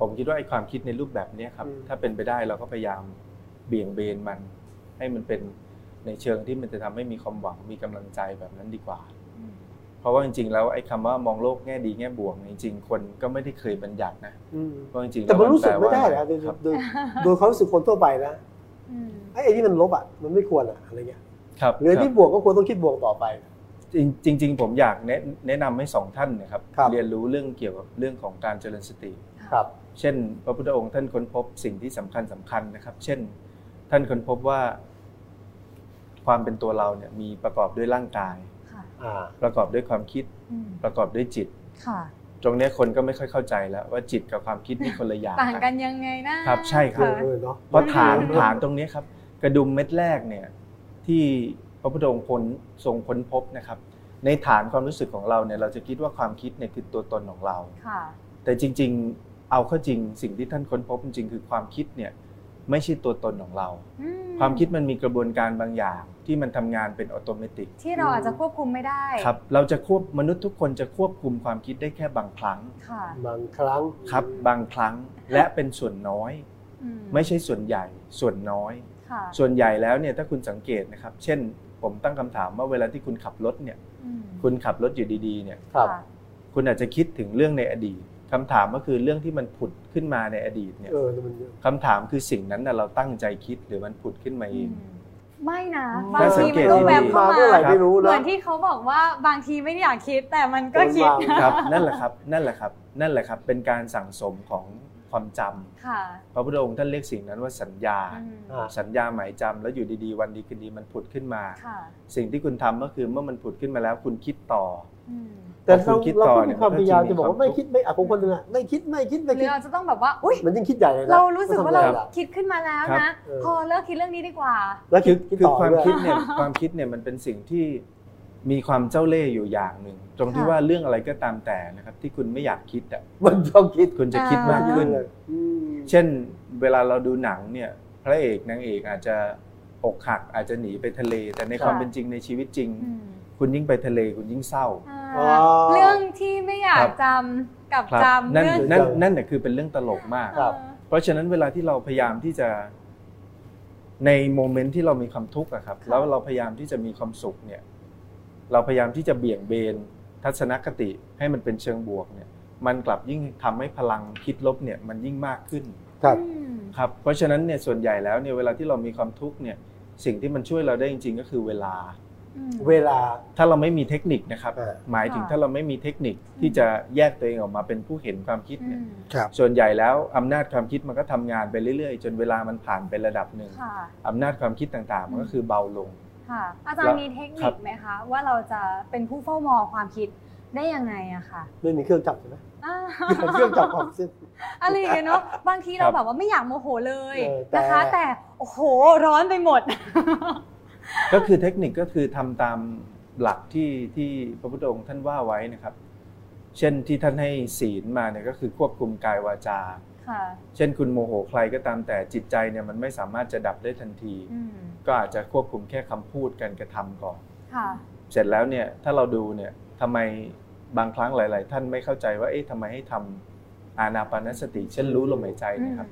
ผมคิดว่าไอ้ความคิดในรูปแบบเนี้ยครับ ถ้าเป็นไปได้เราก็พยายามเบี่ยงเบนมัน ให้มันเป็น ในเชิงที่มันจะทำให้มีความหวังมีกำลังใจแบบนั้นดีกว่า เพราะว่าจริงๆ แล้วไอ้คำว่ามองโลกแง่ดีแง่บวกเนี่ยจริงๆ คนก็ไม่ได้เคยบัญญัตินะอืมเพราะจริงๆแต่มันรู้สึกล้วไม่ได้แปลนะว่าโดยครับโดยโดยเขามรู้สึกคนทั่วไปนะอืมไอ้ไอ้นี่มันลบอะมันไม่ควรอะอะไรเงี้ยครับหรือที่บวกก็ควรต้องคิดบวกต่อไปจริงจริงๆผมอยากแนะแนะนำให้สองท่านนะครับครับ เรียนรู้เรื่องเกี่ยวกับเรื่องของการเจริญสติครับ เช่น พระพุทธองค์ท่านค้นพบสิ่งที่สำคัญสำคัญนะครับ เช่น ท่านค้นพบว่า ความเป็นตัวเราเนี่ยมีประกอบด้วยร่างกายค่ะอ่าประกอบด้วยความคิดอืมประกอบด้วยจิต ค่ะ ตรงเนี้ยคนก็ไม่ค่อยเข้าใจแล้วว่าจิตกับความคิดนี่คนละอย่างต่างกันยังไงนะ ครับใช่ครับเออเนาะ เพราะฐานอืมฐานตรงเนี้ยครับ กระดุมเม็ดแรกเนี่ยที่พระพุทธองค์ค้นทรงค้นพบนะครับ ในฐานความรู้สึกของเราเนี่ยเราจะคิดว่าความคิดเนี่ยคือตัวตนของเรา ค่ะ แต่จริง ๆ เอาเข้าจริงสิ่งที่ท่านค้นพบจริงๆคือความคิดเนี่ยไม่ใช่ตัวตนของเรา อืความคิดมันมีกระบวนการบางอย่าง ที่มันทำงานเป็นอัตโนมัติที่เราอาจจะควบคุมไม่ได้ครับเราจะควบมนุษย์ทุกคนจะควบคุมความคิดได้แค่บางครั้งค่ะบางครั้งครับบางครั้งและเป็นส่วนน้อยอืไม่ใช่ส่วนใหญ่ส่วนน้อยค่ะส่วนใหญ่แล้วเนี่ยถ้าคุณสังเกตนะครับ เช่น ผมตั้งคำถามว่าเวลาที่คุณขับรถเนี่ยอืมคุณขับรถอยู่ดีๆเนี่ยครับะคุณอาจจะคิดถึงเรื่องในอดีตคำถามก็คือเรื่องที่มันผุดขึ้นมาในอดีตเนี่ยเออมันคำถามคือสิ่งนั้นน่ะเราตั้งใจคิดหรือมันผุดขึ้นมาเอง ไม่นะอืมบางทีมันก็ถ้าสังเกตดีๆแวบเข้าเมื่อไหร่มาไม่รู้เหมืนะอนที่เขาบอกว่าบางทีไม่ได้อยากคิดแต่มันก็คิดโดนวางครับ นั่นแหละครับ นั่นแหละครับ นั่นแหละครับ เป็นการสั่งสมของความจำค่ะพระพุทธองค์ท่านเรียกสิ่งนั้นว่าสัญญาอืมอ่าสัญญาหมายจำแล้วอยู่ดีๆ วันดีคืนดีมันผุดขึ้นมาค่ะสิ่งที่คุณทำก็คือเมื่อมันผุดขึ้นมาแล้วคุณคิดต่ออืม แต่พอคุเราณคิดเราต่อก็เนี่มียความพยายามมันก็จะมีจะบอกว่าความไม่ทุกข์คิดไม่อะผมคนหนึงอะไม่คิดไม่คิดไม่หรืคิอดเราจะต้องแบบว่าอุ้ยมันยิ่งคิดใหญ่เลยนะเรารู้สึกว่าเราทำไงล่ะคิดขึ้นมาแล้วครับนะเออพอเลิกคิดเรื่องนี้ดีกว่า แล้วคืคิอดคิดคือต่อความด้วยคิดเนี่ยความคิดเนี่ยมันเป็นสิ่งที่มีความเจ้าเล่ห์อยู่อย่างหนึ่งตรงที่ค่ะว่าเรื่องอะไรก็ตามแต่นะครับ ที่คุณไม่อยากคิดอะมันต้องคิดคุณจะคิดมากขึ้นเลยอืมเช่น เวลาเราดูหนังเนี่ยพระเอกนางเอกอาจจะอกหักอาจจะหนีไปทะเล แต่ในความเป็นจริงในชีวิตจริงอืม คุณยิ่งไปทะเลคุณยิ่งเศร้าอ่าอ๋อเรื่องที่ไม่อยาครักบจำกับครับจำนั่นเรื่องนั่นนั่นน่ะคือเป็นเรื่องตลกมากครับเพราะฉะนั้นเวลาที่เราพยายามที่จะในโมเมนต์ที่เรามีความทุกข์อะครับ แล้วเราพยายามที่จะมีความสุขเนี่ย เราพยายามที่จะเบี่ยงเบนทัศนคติให้มันเป็นเชิงบวกเนี่ย มันกลับยิ่งทำให้พลังคิดลบเนี่ยมันยิ่งมากขึ้น ครับอืมครับ เพราะฉะนั้นเนี่ยส่วนใหญ่แล้วเนี่ยเวลาที่เรามีความทุกข์เนี่ยสิ่งที่มันช่วยเราได้จริง ๆ ก็คือเวลาอืม เวลาถ้าเราไม่มีเทคนิคนะครับอ่าหมายถึงค่ะถ้าเราไม่มีเทคนิคที่จะแยกตัวเองออกมาเป็นผู้เห็นความคิดอืเนี่ยมครับส่วนใหญ่แล้วอำนาจความคิดมันก็ทำงานไปเรื่อยๆ จนเวลามันผ่านไประดับหนึ่งค่ะอำนาจความคิดต่างๆ มันก็คือเบาลงค่ะอาจารแล้ย์วมีเทคครันิคบไหมคะ ว่าเราจะเป็นผู้เฝ้ามองความคิดได้ยังไงอะค่ะไม่มีเครื่องจับใช่ไหมอ่าเครื่องจับความคิดอะไรอย่างเงี้ยเนาะบางทีเราแบบว่าไม่อยากโมโหเลยเออแต่นะคะ แต่โอ้โหร้อนไปหมด ก็คือเทคนิคก็คือทำตามหลักที่ที่พระพุทธองค์ท่านว่าไว้นะครับ เช่นที่ท่านให้ศีลมาเนี่ยก็คือควบคุมกายวาจาค่ะเช่นคุณโมโหใครก็ตามแต่จิตใจเนี่ยมันไม่สามารถจะดับได้ทันทีอืมก็อาจจะควบคุมแค่คำพูดการกระทำก่อนค่ะเสร็จแล้วเนี่ยถ้าเราดูเนี่ยทำไมบางครั้งหลาย ๆ ท่านไม่เข้าใจว่าเอ๊ะทำไมให้ทำอานาปานสติ เช่นรู้ลมหายใจนะครับ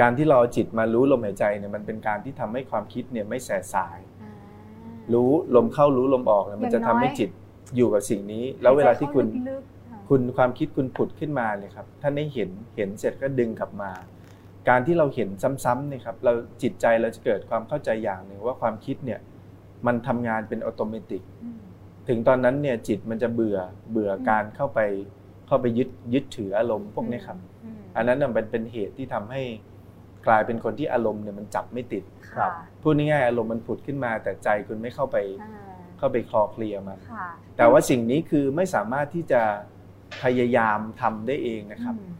การที่เราเอาจิตมารู้ลมหายใจเนี่ยมันเป็นการที่ทำให้ความคิดเนี่ยไม่แสสายอ่ารู้ลมเข้ารู้ลมออกเนี่ยมันจะทำให้จิตอยู่กับสิ่งนี้ แล้วเวลาที่คุณหยใจเข้าลึกๆค่ะคุณความคิดคุณผุดขึ้นมาเนี่ยครับท่านได้เห็นเห็นเสร็จก็ดึงกลับมา การที่เราเห็นซ้ำๆเนี่ยครับเราจิตใจเราจะเกิดความเข้าใจอย่างหนึ่งว่าความคิดเนี่ยมันทำงานเป็นอัตโนมัติอืมถึงตอนนั้นเนี่ยจิตมันจะเบื่อเบื่อการเข้าไปเข้าไปยึดยึดถืออารมณ์พวกนี้ครับอืมอันนั้นน่ะมันเป็นเหตุที่ทำให้ กลายเป็นคนที่อารมณ์เนี่ยมันจับไม่ติดครัค่ะบพูดง่ายๆอารมณ์มันผุดขึ้นมาแต่ใจคุณไม่เข้าไปอ่าเข้าไปคลอเคลียร์มันค่ะแต่ว่าสิ่งนี้คือไม่สามารถที่จะพยายามทำได้เองนะครับอืม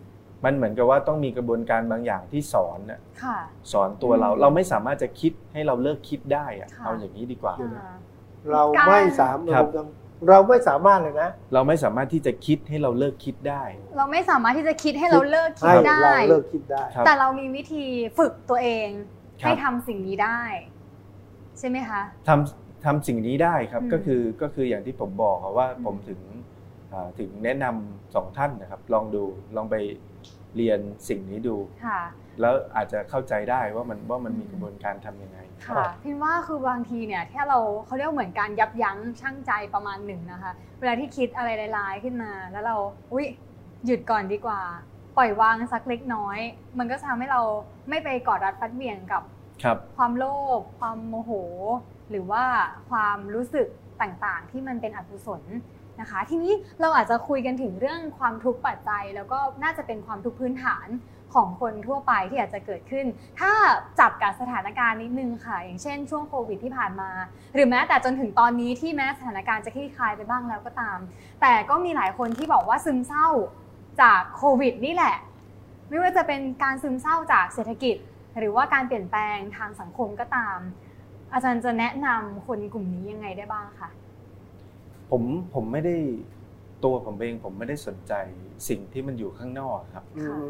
มันเหมือนกับว่าต้องมีกระบวนการบางอย่างที่สอนน่ะค่ะสอนตัวเราอืมเราไม่สามารถจะคิดให้เราเลิกคิดได้อะค่ะเอาอย่างนี้ดีกว่าอ่าเราไม่สามารถครับ เราไม่สามารถเลยนะ เราไม่สามารถที่จะคิดให้เราเลิกคิดได้ เราไม่สามารถที่จะคิดให้เราเลิกคิให้ดได้ เราเลิกคิดได้ครับแต่เรามีวิธีฝึกตัวเองครับให้ทำสิ่งนี้ได้ ใช่ไหมคะทำทำสิ่งนี้ได้ครับอืมก็คือก็คืออย่างที่ผมบอกอะว่าอืมผมถึงอ่าถึงแนะนำสองท่านนะครับ ลองดูลองไปเรียนสิ่งนี้ดูค่ะแล้วอาจจะเข้าใจได้ว่ามันว่ามันมีกระบวนการทำยังไง ค่ะพินว่าคือบางทีเนี่ยถ้าเราเขาเรียกว่าเหมือนการยับยั้งชั่งใจประมาณหนึ่งนะคะ เวลาที่คิดอะไรร้ายๆขึ้นมา แล้วเราอุ้ยหยุดก่อนดีกว่า ปล่อยวางสักเล็กน้อย มันก็จะทำให้เราไม่ไปกอดรัดฟัดเหวี่ยงกับครับความโลภความโมโห หรือว่าความรู้สึกต่างๆ ที่มันเป็นอกุศลนะคะ ทีนี้เราอาจจะคุยกันถึงเรื่องความทุกข์ปัจจัย แล้วก็น่าจะเป็นความทุกข์พื้นฐาน ของคนทั่วไปที่อาจจะเกิดขึ้น ถ้าจับกับสถานการณ์นิดนึงค่ะ อย่างเช่นช่วงโควิดที่ผ่านมา หรือแม้แต่จนถึงตอนนี้ที่แม้สถานการณ์จะคลี่คลายไปบ้างแล้วก็ตาม แต่ก็มีหลายคนที่บอกว่าซึมเศร้าจากโควิดนี่แหละ ไม่ว่าจะเป็นการซึมเศร้าจากเศรษฐกิจ หรือว่าการเปลี่ยนแปลงทางสังคมก็ตาม อาจารย์จะแนะนำคนกลุ่มนี้ยังไงได้บ้างคะผมผมไม่ได้ตัวผมเองผมไม่ได้สนใจสิ่งที่มันอยู่ข้างนอกครับอืม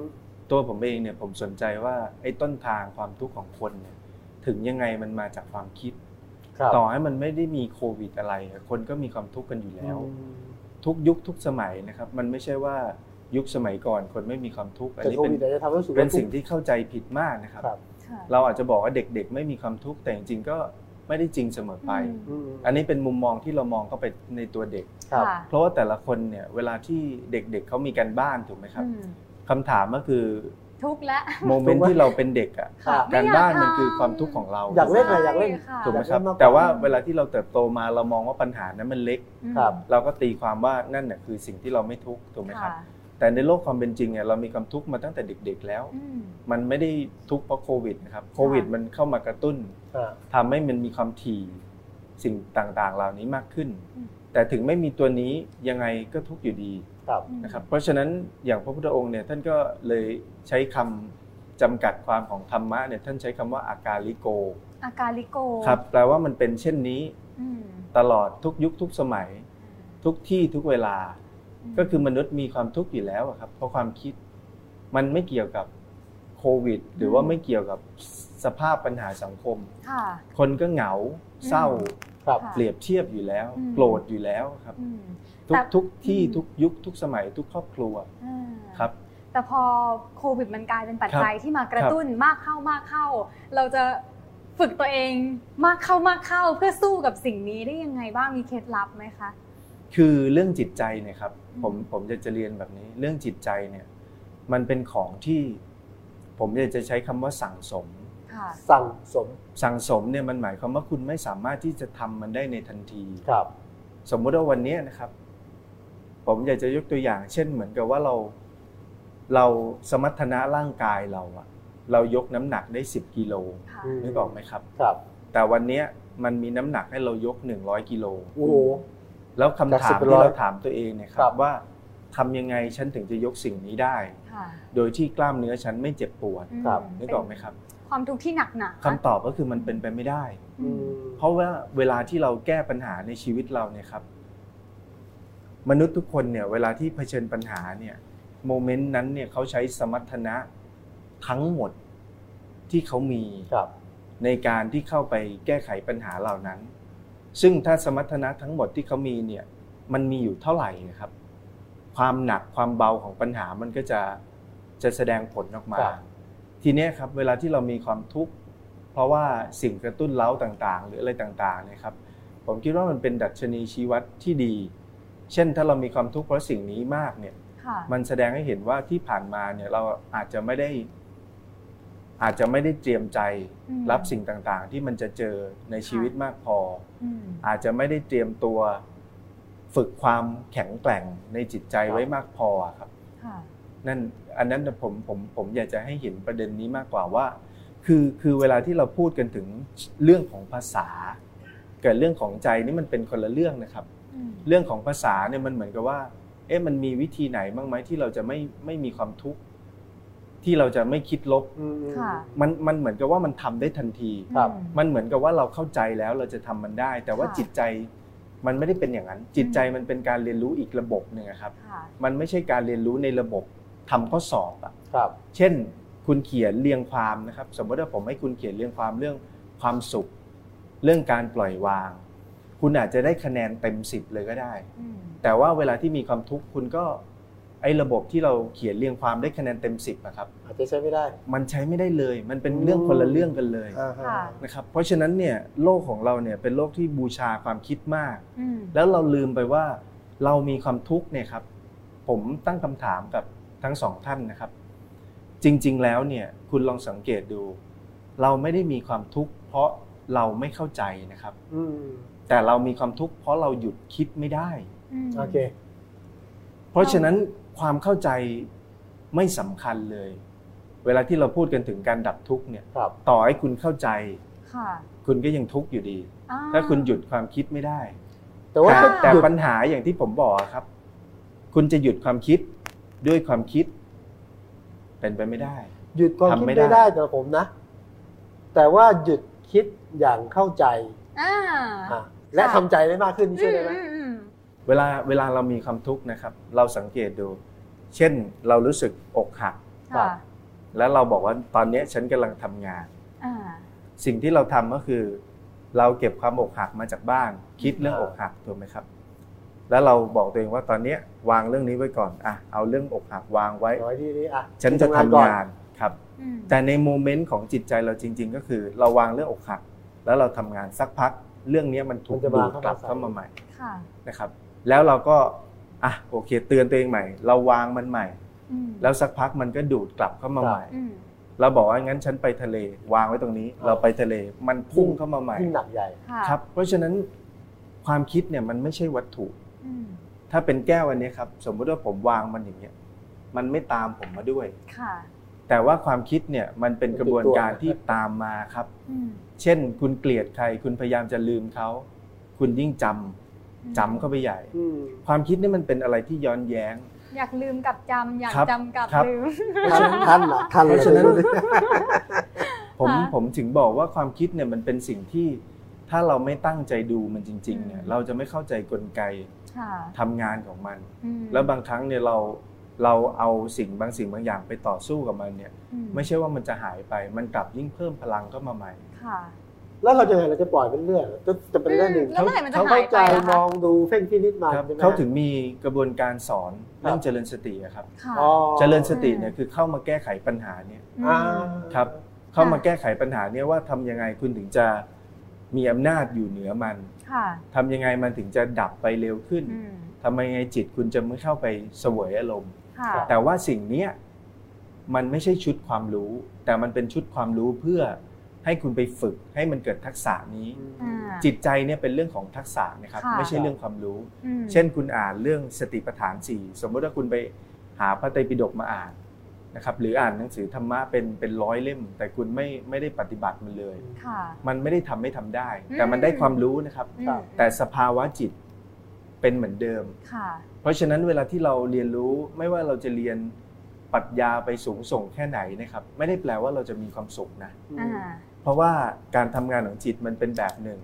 ตัวผมเองเนี่ยผมสนใจว่าไอ้ต้นทางความทุกข์ของคนเนี่ยถึงยังไงมันมาจากความคิดครับต่อให้มันไม่ได้มีโควิดอะไรอะคนก็มีความทุกข์กันอยู่แล้วอืมทุกยุคทุกสมัยนะครับ มันไม่ใช่ว่ายุคสมัยก่อนคนไม่มีความทุกข์อันแต่นี้โคเป็นวิดอาจจะทำให้รู้สึกเป็นว่าสิ่งที่เข้าใจผิดมากนะครับครับ เราอาจจะบอกว่าเด็กๆ ไม่มีความทุกข์แต่จริงๆก็ไม่ได้จริงเสมอไปอืมอันนี้เป็นมุมมองที่เรามองเข้าไปในตัวเด็กครับค่ะเพราะว่าแต่ละคนเนี่ยเวลาที่เด็กๆเขามีการบ้านถูกไหมครับอืม คำถามก็คือทุกข์และโมเมนต์ที่เราเป็นเด็กอะค่ะการบ้านมันไยคือความทุกข์ของเราอยากเล่นอะอยากเล่นใช่ค่ะถูกไหมครับอยากเล่นมากกว่าแต่ว่าเวลาที่เราเติบโตมาเรามองว่าปัญหานั้นมันเล็กครับเราก็ตีความว่านั่นน่ะคือสิ่งที่เราไม่ทุกข์ถูกไหมครับค่ะแต่ในโลกความเป็นจริงเนี่ยเรามีความทุกข์มาตั้งแต่เด็ก ๆ แล้วอืมมันไม่ได้ทุกข์เพราะโควิดนะครับโควิดมันเข้ามากระตุ้นอ่าทำให้มันมีความถี่สิ่งต่างๆ เหล่านี้มากขึ้นอืม แต่ถึงไม่มีตัวนี้ยังไงก็ทุกข์อยู่ดีครับนะครับเพราะฉะนั้นอย่างพระพุทธองค์เนี่ยท่านก็เลยใช้คำจำกัดความของธรรมะเนี่ยท่านใช้คำว่าอากาลิโกอาการลิโกครับแปลว่ามันเป็นเช่นนี้อืมตลอดทุกยุคทุกสมัย ทุกที่ทุกเวลา ก็คือมนุษย์มีความทุกข์อยู่แล้วอะครับเพราะความคิดมันไม่เกี่ยวกับโควิด หรือว่าไม่เกี่ยวกับสภาพปัญหาสังคมค่ะคนก็เหงาเศร้า ครับค่ะเปรียบเทียบอยู่แล้วอืมโกรธอยู่แล้วครับอืมทุแต่กทุกที่อืมทุกยุคทุกสมัยทุกครอบครัวอ่าครับแต่พอโควิดมันกลายเป็นปัจจัยครับที่มากระตุ้นมากเข้ามากเข้า เราจะฝึกตัวเองมากเข้ามากเข้าเพื่อสู้กับสิ่งนี้ได้ยังไงบ้างมีเคล็ดลับไหมคะ คือเรื่องจิตใจเนี่ยครับอืมผมผมจะจะเรียนแบบนี้ เรื่องจิตใจเนี่ย มันเป็นของที่ ผมอยากจะใช้คำว่าสั่งสมค่ะ สั่งสมสั่งสมเนี่ยมันหมายความว่าคุณไม่สามารถที่จะทำมันได้ในทันทีครับ สมมุติว่าวันนี้นะครับ ผมอยากจะยกตัวอย่าง เช่นเหมือนกับว่าเราเราสมรรถนะร่างกายเราอะเรายกน้ำหนักได้ 10กิโลค่ะอืมนึกออกไหมครับ ครับ แต่วันเนี้ยมันมีน้ำหนักให้เรายก 100กิโลโอ้โหแล้วคำถามจาก10เป็นที่ร้อยเราถามตัวเองเนี่ยคครัรับบว่าทำยังไงฉันถึงจะยกสิ่งนี้ได้ค่ะโดยที่กล้ามเนื้อฉันไม่เจ็บปวดครับนึกออกไหมครับ ความทุกข์ที่หนักหนาคำตอบก็คือมันเป็นไปไม่ได้อือืมมเพราะว่าเวลาที่เราแก้ปัญหาในชีวิตเราเนี่ยครับ มนุษย์ทุกคนเนี่ย เวลาที่เผชิญปัญหาเนี่ยโมเมนต์นั้นเนี่ยเขาใช้สมรรถนะทั้งหมดที่เขามีครับในการที่เข้าไปแก้ไขปัญหาเหล่านั้น ซึ่งถ้าสมรรถนะทั้งหมดที่เขามีเนี่ย มันมีอยู่เท่าไหร่นะครับ ความหนักความเบาของปัญหามันก็จะจะแสดงผลออกมาครับ ทีเนี้ยครับเวลาที่เรามีความทุกข์เพราะว่าสิ่งกระตุ้นเล้าต่างๆ หรืออะไรต่างๆเนี่ยครับผมคิดว่ามันเป็นดัชนีชี้วัดที่ดี เช่นถ้าเรามีความทุกข์เพราะสิ่งนี้มากเนี่ยค่ะมันแสดงให้เห็นว่าที่ผ่านมาเนี่ยเราอาจจะไม่ได้ อาจจะไม่ได้เตรียมใจอืมรับสิ่งต่างๆ ที่มันจะเจอในชีวิตมากพออืมอาจจะไม่ได้เตรียมตัวฝึกความแข็งแกร่งในจิตใจไว้มากพอครับค่ะ นั่นอันนั้นน่ะผมผมผมอยากจะให้เห็นประเด็นนี้มากกว่าว่า คือคือเวลาที่เราพูดกันถึงเรื่องของภาษากับเรื่องของใจนี่มันเป็นคนละเรื่องนะครับอืมเรื่องของภาษาเนี่ยมันเหมือนกับว่า เอ๊ะมันมีวิธีไหนบ้างไหมที่เราจะไม่ไม่มีความทุกข์ที่เราจะไม่คิดลบอืมค่ะมันมันเหมือนกับว่ามันทำได้ทันทีครับอืมมันเหมือนกับว่าเราเข้าใจแล้วเราจะทำมันได้ แต่ว่าค่ะจิตใจมันไม่ได้เป็นอย่างนั้น จิตใจมันเป็นการเรียนรู้อีกระบบหนึ่งอะครับค่ะมันไม่ใช่การเรียนรู้ในระบบ ทำข้อสอบอะครับ เช่นคุณเขียนเรียงความนะครับ สมมติว่าผมให้คุณเขียนเรียงความเรื่องความสุข เรื่องการปล่อยวาง คุณอาจจะได้คะแนนเต็มสิบเลยก็ได้อืมแต่ว่าเวลาที่มีความทุกข์คุณก็ไอ้ระบบที่เราเขียนเรียงความได้คะแนนเต็มสิบอะครับอาจจะใช้ไม่ได้ มันใช้ไม่ได้เลย มันเป็นเรื่องคนละเรื่องกันเลยอ่าฮะค่ะนะครับเพราะฉะนั้นเนี่ยโลกของเราเนี่ยเป็นโลกที่บูชาความคิดมากอืมแล้วเราลืมไปว่าเรามีความทุกข์เนี่ยครับ ผมตั้งคำถามกับ ทั้งสองท่านนะครับ จริง ๆ แล้วเนี่ยคุณลองสังเกตดู เราไม่ได้มีความทุกข์เพราะเราไม่เข้าใจนะครับอืมแต่เรามีความทุกข์เพราะเราหยุดคิดไม่ได้อืมโอเคเพราะฉะนั้นความเข้าใจไม่สำคัญเลย เวลาที่เราพูดกันถึงการดับทุกข์เนี่ยครับต่อให้คุณเข้าใจค่ะคุณก็ยังทุกข์อยู่ดีอ่ถ้าคุณหยุดความคิดไม่ได้ แต่ว่าแต่ถ้าแต่หยุดปัญหาอย่างที่ผมบอกครับ คุณจะหยุดความคิด ด้วยความคิด เป็นไปไม่ได้ หยุดความคิดทำไม่ได้ไม่ได้แต่ผมนะ แต่ว่าหยุดคิดอย่างเข้าใจอ่าอะและทำใจได้มากขึ้นนี่ช่วยได้ไหมอือืมเวลาเวลาเรามีความทุกข์นะครับ เราสังเกตดู เช่นเรารู้สึกอกหักค่ะแล้วเราบอกว่าตอนนี้ฉันกำลังทำงานอ่าสิ่งที่เราทำก็คือ เราเก็บความอกหักมาจากบ้าน คิดเรื่องอกหักถูกไหมครับ แล้วเราบอกตัวเองว่าตอนเนี้ยวางเรื่องนี้ไว้ก่อนอะเอาเรื่องอกหักวางไว้ร้อยที่นี้อะฉันจะทำก่อนงานครับอืมแต่ในโมเมนต์ของจิตใจเราจริง ๆ ก็คือเราวางเรื่องอกหัก แล้วเราทำงานสักพัก เรื่องนี้มันถูมักนจะดูมาดกลับเข้ามาเข้ามาใหม่ค่ะนะครับ แล้วเราก็อะโอเคเตือนตัวเองใหม่ เราวางมันใหม่อืมแล้วสักพักมันก็ดูดกลับเข้ามาใหม่อืมเราบอกว่างั้นฉันไปทะเล วางไว้ตรงนี้ เราไปทะเลมันพุ่งเข้ามาใหม่ยิ่งหนักใหญ่ค่ะครับ เพราะฉะนั้นความคิดเนี่ยมันไม่ใช่วัตถุอืม ถ้าเป็นแก้วอันนี้ครับ สมมุติว่าผมวางมันอย่างเงี้ย มันไม่ตามผมมาด้วยค่ะ แต่ว่าความคิดเนี่ยมันเป็นมันกระบวนการติดตัวที่ตามมาครับอืมเช่น คุณเกลียดใคร คุณพยายามจะลืมเขา คุณยิ่งจำจำเข้าไปใหญ่อืมความคิดนี่มันเป็นอะไรที่ย้อนแย้ง อยากลืมกับจำอยากครับจำกับครับลืมท่านท่านเหรอท่านเพราะฉะนั้นเลยผมค่ะผมถึงบอกว่าความคิดเนี่ยมันเป็นสิ่งที่ถ้าเราไม่ตั้งใจดูมันจริง ๆ เนี่ยอืมเราจะไม่เข้าใจกลไกค่ะ ทำงานของมันอืมแล้วบางครั้งเนี่ยเราเราเอาสิ่งบางสิ่งบางอย่างไปต่อสู้กับมันเนี่ยอืไม่ใช่ว่ามันจะหายไป มันกลับยิ่งเพิ่มพลังเข้ามาใหม่ค่ะแล้วเราจะไงเราจะปล่อยเป็นเรื่องจะจะเป็นเรื่องหนึ่งอืมแล้วเมื่อไหร่มันจะเขาหาเข้ายใจไปอะคะมองดูเพ่งพินิจมาครับใช่ไหมเขาถึงมีกระบวนการสอนเรื่องครับเจริญสติอะครับค่ะอ๋อเจริญสติเนี่ยคือเข้ามาแก้ไขปัญหาเนี่ยอืมอ่าครับ เข้ามาแก้ไขปัญหาเนี่ยว่าทำยังไงคุณถึงจะมีอำนาจอยู่เหนือมันค่ะ ทำยังไงมันถึงจะดับไปเร็วขึ้นอืมทำยังไงจิตคุณจะไม่เข้าไปเสวยอารมณ์ค่ะแต่ว่าสิ่งเนี้ยมันไม่ใช่ชุดความรู้ แต่มันเป็นชุดความรู้เพื่อให้คุณไปฝึกให้มันเกิดทักษะนี้อ่าจิตใจเนี่ยเป็นเรื่องของทักษะนะครับค่ะไม่ใช่เรื่องความรู้อืมเช่นคุณอ่านเรื่องสติปัฏฐานสี่สมมติว่าคุณไปหาพระไตรปิฎกมาอ่าน นะครับหรืออ่านหนังสือธรรมะเป็นเป็นร้อยเล่ม แต่คุณไม่ไม่ได้ปฏิบัติมันเลย ค่ะ มันไม่ได้ทำไม่ทำได้อืมแต่มันได้ความรู้นะครับ อืม แต่สภาวะจิตเป็นเหมือนเดิม ค่ะ เพราะฉะนั้นเวลาที่เราเรียนรู้ไม่ว่าเราจะเรียนปรัชญาไปสูงส่งแค่ไหนนะครับ ไม่ได้แปลว่าเราจะมีความสุขนะ อ่า เพราะว่าการทำงานของจิตมันเป็นแบบหนึ่ง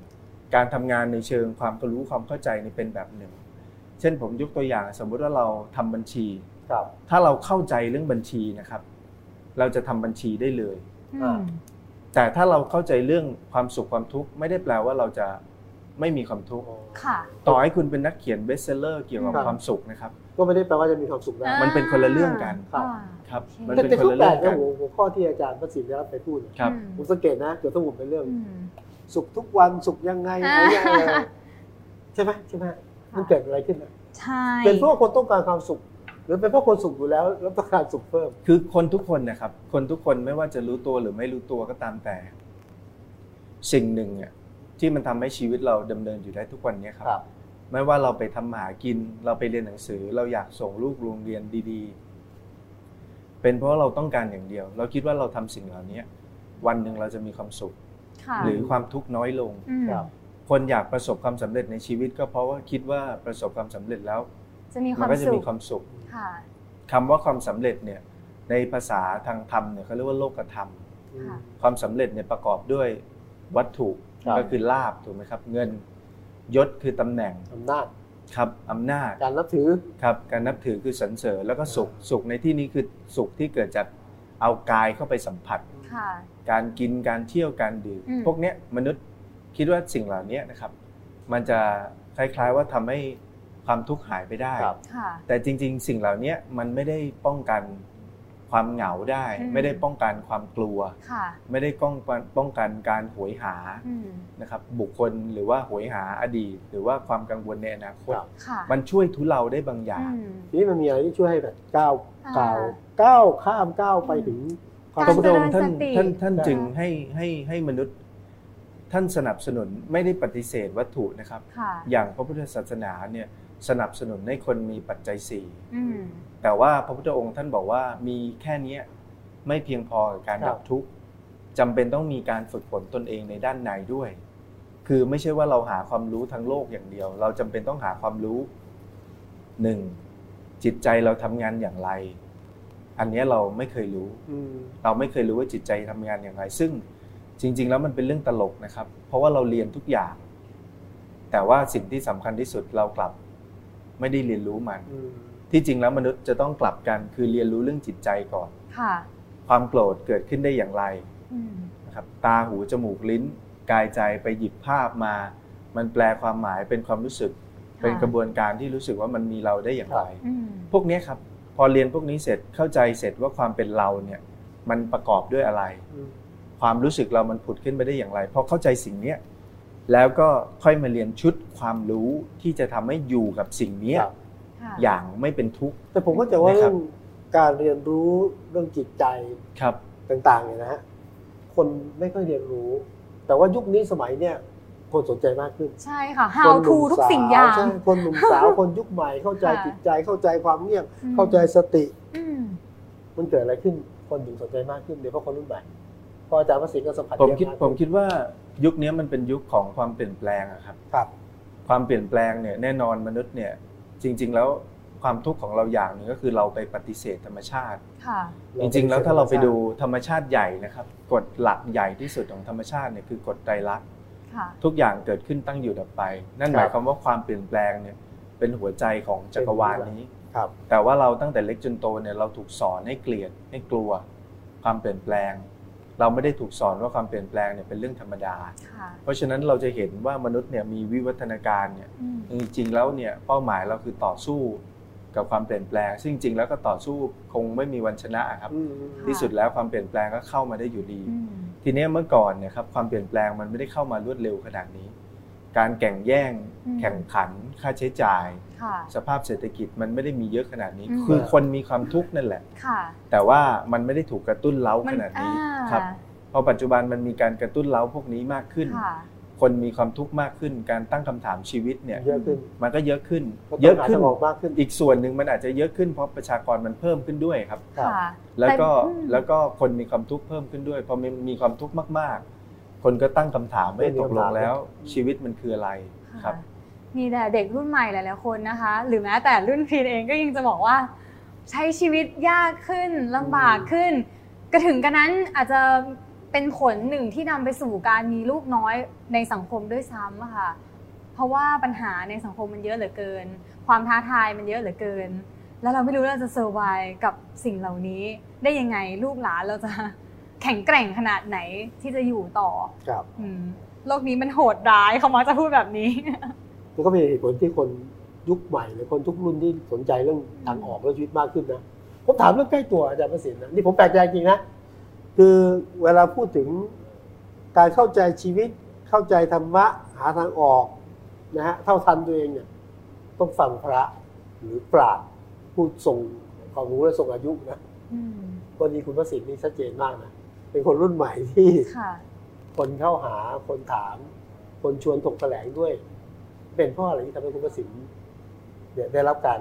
การทำงานในเชิงความรู้ความเข้าใจนี่เป็นแบบหนึ่ง เช่นผมยกตัวอย่างสมมุติว่าเราทำบัญชีครับ ถ้าเราเข้าใจเรื่องบัญชีนะครับ เราจะทำบัญชีได้เลยอืมแต่ถ้าเราเข้าใจเรื่องความสุขความทุกข์ไม่ได้แปลว่าเราจะไม่มีความทุกข์ค่ะต่อให้คุณเป็นนักเขียนเบสเซลเลอร์เกี่ยวกับครับความสุขนะครับ ก็ไม่ได้แปลว่าจะมีความสุขได้อ่ามันเป็นคนละเรื่องกัน ครับอ่าครับโอเคมันแต่เป็นแต่คนก็ละแปลเรื่อกงนะกันหัวหัวข้อที่อาจารย์ประสิทธิ์ได้รับไปพูดเนี่ยครับอืมผมสังเกตนะเกี่ยวกับสมุนเป็นเรื่องอืมสุขทุกวันสุขยังไงอ่าอะไรยังไงใช่ไหมใช่ไหมมันเกิดอะไรขึ้นนะใช่เป็นเพราะคนต้องการความสุข หรือเป็นเพราะคนสุขอยู่แล้วแล้วต้องการสุขเพิ่ม คือคนทุกคนนะครับ คนทุกคนไม่ว่าจะรู้ตัวหรือไม่รู้ตัวก็ตามแต่ สิ่งหนึ่งเนี่ยที่มันทำให้ชีวิตเราดำเนินอยู่ได้ทุกวันเนี้ครับครับ ไม่ว่าเราไปทำมาหากิน เราไปเรียนหนังสือ เราอยากส่งลูกโรงเรียนดีๆ เป็นเพราะเราต้องการอย่างเดียว เราคิดว่าเราทำสิ่งเหล่านี้วันหนึ่งเราจะมีความสุขค่ะหรือความทุกข์น้อยลงอืมครับคนอยากประสบความสำเร็จในชีวิต ก็เพราะว่าคิดว่าประสบความสำเร็จแล้ว จะมีคมัวามก็จะสุมีขความสุขค่ะ คำว่าความสำเร็จเนี่ยในภาษาทางธรรมเนี่ยเขาเรียกว่าโลกธรรมค่ะ ความสำเร็จเนี่ยประกอบด้วยวัตถุครับ ก็คือลาบถูกไหมครับ เงินยศคือตำแหน่งอำนาจครับอำนาจการนับถือ ครับ การนับถือคือสรรเสริญแล้วก็สุขสุขในที่นี้คือสุขที่เกิดจากเอากายเข้าไปสัมผัส ค่ะ การกินการเที่ยวการดื่มอืม พวกเนี้ยมนุษย์คิดว่าสิ่งเหล่านี้นะครับ มันจะคล้ายๆว่าทำให้ ความทุกข์หายไปได้ครับค่ะแต่จริง ๆ สิ่งเหล่านี้มันไม่ได้ป้องกันความเหงาได้อืมไม่ได้ป้องกันความกลัวค่ะไม่ได้ป้องกันป้องกันการหวยหาอืมนะครับบุคคลหรือว่าหวยหาอดีต หรือว่าความกังวลในอนาคตครับค่ะมันช่วยทุเลาได้บางอย่างอืมทีนี้มันมีอะไรที่ช่วยให้แบบก้าวอ่าก้าวก้าวข้ามก้าวไปถึงความการพระพุทธองค์ท่านเจริญสติท่านท่านใช่จึงให้ให้ให้มนุษย์ท่านสนับสนุนไม่ได้ปฏิเสธวัตถุนะครับค่ะอย่างพระพุทธศาสนาเนี่ย สนับสนุนให้คนมีปัจจัยสี่อืมแต่ว่าพระพุทธองค์ท่านบอกว่ามีแค่เนี้ยไม่เพียงพอกับการครับดับทุกข์จำเป็นต้องมีการฝึกฝนตนเองในด้านในด้วย คือไม่ใช่ว่าเราหาความรู้ทางโลกอย่างเดียว เราจำเป็นต้องหาความรู้หนึ่งจิตใจเราทำงานอย่างไร อันเนี้ยเราไม่เคยรู้อืมเราไม่เคยรู้ว่าจิตใจทำงานอย่างไร ซึ่งจริง ๆ แล้วมันเป็นเรื่องตลกนะครับ เพราะว่าเราเรียนทุกอย่าง แต่ว่าสิ่งที่สำคัญที่สุดเรากลับ ไม่ได้เรียนรู้มันอืมที่จริงแล้วมนุษย์จะต้องกลับกันคือเรียนรู้เรื่องจิตใจก่อนค่ะความโกรธเกิดขึ้นได้อย่างไรอืมนะครับตาหูจมูกลิ้น กายใจไปหยิบภาพมา มันแปลความหมายเป็นความรู้สึก เป็นกระบวนการที่รู้สึกว่ามันมีเราได้อย่างไรอืมพวกเนี้ยครับ พอเรียนพวกนี้เสร็จเข้าใจเสร็จว่าความเป็นเราเนี่ยมันประกอบด้วยอะไรอืมความรู้สึกเรามันผุดขึ้นไปได้อย่างไรพอเข้าใจสิ่งเนี้ย แล้วก็ค่อยมาเรียนชุดความรู้ที่จะทำให้อยู่กับสิ่งเนี้ยครับค่ะอย่างไม่เป็นทุกข์แต่ผมก็จะว่านะครับเรื่องการเรียนรู้เรื่องจิตใจครับต่างๆเนี่ยนะฮะคนไม่ค่อยเรียนรู้ แต่ว่ายุคนี้สมัยเนี่ยคนสนใจมากขึ้น ใช่ค่ะค how นห to นุ่มทุกสาวสิ่งอย่างใช่คนหนุ่มสาวคนยุคใหม่เข้าใจค่ะจิตใจเข้าใจความเงียบอืมเข้าใจสติอืมมันเกิดอะไรขึ้นคนถึงสนใจมากขึ้นเดี๋ยวเพราะคนรุ่นใหม่ พออาจารย์ประสิทธิ์ก็สัมผัสผมเยอะคิดมากผมคิดว่ายุคนี้มันเป็นยุคของความเปลี่ยนแปลงอะครับครับ ความเปลี่ยนแปลงเนี่ยแน่นอนมนุษย์เนี่ยจริง ๆ แล้วความทุกข์ของเราอย่างหนึ่งก็คือเราไปปฏิเสธธรรมชาติค่ะจริง ๆ แล้วถ้าเราไปดูธรรมชาติใหญ่นะครับกฎหลักใหญ่ที่สุดของธรรมชาติเนี่ยคือกฎไตรลักษณ์ค่ะทุกอย่างเกิดขึ้นตั้งอยู่ดับไป นั่นหมายความว่าความเปลี่ยนแปลงเนี่ยเป็นหัวใจของจักรวาลนี้ครับแต่ว่าเราตั้งแต่เล็กจนโตเนี่ยเราถูกสอนให้เกลียดให้กลัว ความเปลี่ยนแปลง เราไม่ได้ถูกสอนว่าความเปลี่ยนแปลงเนี่ยเป็นเรื่องธรรมดาค่ะเพราะฉะนั้นเราจะเห็นว่ามนุษย์เนี่ยมีวิวัฒนาการเนี่ยอืมจริงๆแล้วเนี่ยเป้าหมายเราคือต่อสู้กับความเปลี่ยนแปลง ซึ่งจริงๆแล้วก็ต่อสู้คงไม่มีวันชนะครับอืมที่สุดแล้วความเปลี่ยนแปลงก็เข้ามาได้อยู่ดีอืมทีเนี้ยเมื่อก่อนเนี่ยครับความเปลี่ยนแปลงมันไม่ได้เข้ามารวดเร็วขนาดนี้ การแข่งแย่งอืมแข่งขันค่าใช้จ่ายค่ะ สภาพเศรษฐกิจมันไม่ได้มีเยอะขนาดนี้อืมคือคนมีความทุกข์นั่นแหละค่ะแต่ว่ามันไม่ได้ถูกกระตุ้นเล้ามัขนาดนี้อ่าครับเพราะปัจจุบันมันมีการกระตุ้นเล้าพวกนี้มากขึ้นค่ะคนมีความทุกข์มากขึ้น การตั้งคำถามชีวิตเนี่ยเยอะขึ้นมันก็เยอะขึ้นก็ต้งเยอะหาขึ้นทางออกมากขึ้น อีกส่วนหนึ่งมันอาจจะเยอะขึ้นเพราะประชากรมันเพิ่มขึ้นด้วยครับครับค่ะแล้วก็แต่อืมแล้วก็คนมีความทุกข์เพิ่มขึ้นด้วยพอมีมีความทุกข์มากๆ คนก็ตั้งคำถามว่าไม่มีตกลงคำถามแล้ว ชีวิตมันคืออะไรครับ มีแต่เด็กรุ่นใหม่หลายๆคนนะคะ หรือแม้แต่รุ่นพีนเองก็ยังจะบอกว่า ใช้ชีวิตยากขึ้นลำบากขึ้นก็ถึงกันนั้นอาจจะเป็นผลหนึ่งที่นำไปสู่การมีลูกน้อยในสังคมด้วยซ้ำอะค่ะ เพราะว่าปัญหาในสังคมมันเยอะเหลือเกิน ความท้าทายมันเยอะเหลือเกิน แล้วเราไม่รู้ว่าเราจะเซอร์ไวกับสิ่งเหล่านี้ ได้ยังไงลูกหลานเราจะแข็งแกร่งขนาดไหนที่จะอยู่ต่อครับอืมโลกนี้มันโหดร้ายเขามักจะพูดแบบนี้ มันก็เป็นเหตุผลที่คนยุคใหม่หรือคนทุกรุ่นที่สนใจเรื่องทางออกเรื่องชีวิตมากขึ้นนะผมถามเรื่องใกล้ตัวอาจารย์ประสิทธิ์นะนี่ผมแปลกใจจริงนะคือเวลาพูดถึงการเข้าใจชีวิตเข้าใจธรรมะหาทางออกนะฮะเท่าทันตัวเองเนี่ยต้องฟังพระหรือปราชญ์ผู้ทรงความรู้และทรงอายุนะอืมวันนี้คุณประสิทธิ์นี่ชัดเจนมากนะเป็นคนรุ่นใหม่ที่ค่ะคนเข้าหาคนถาม คนชวนถกแถลงด้วย เป็นเพราะอะไรที่ทำให้คุณประสิทธิ์เนี่ยได้รับการ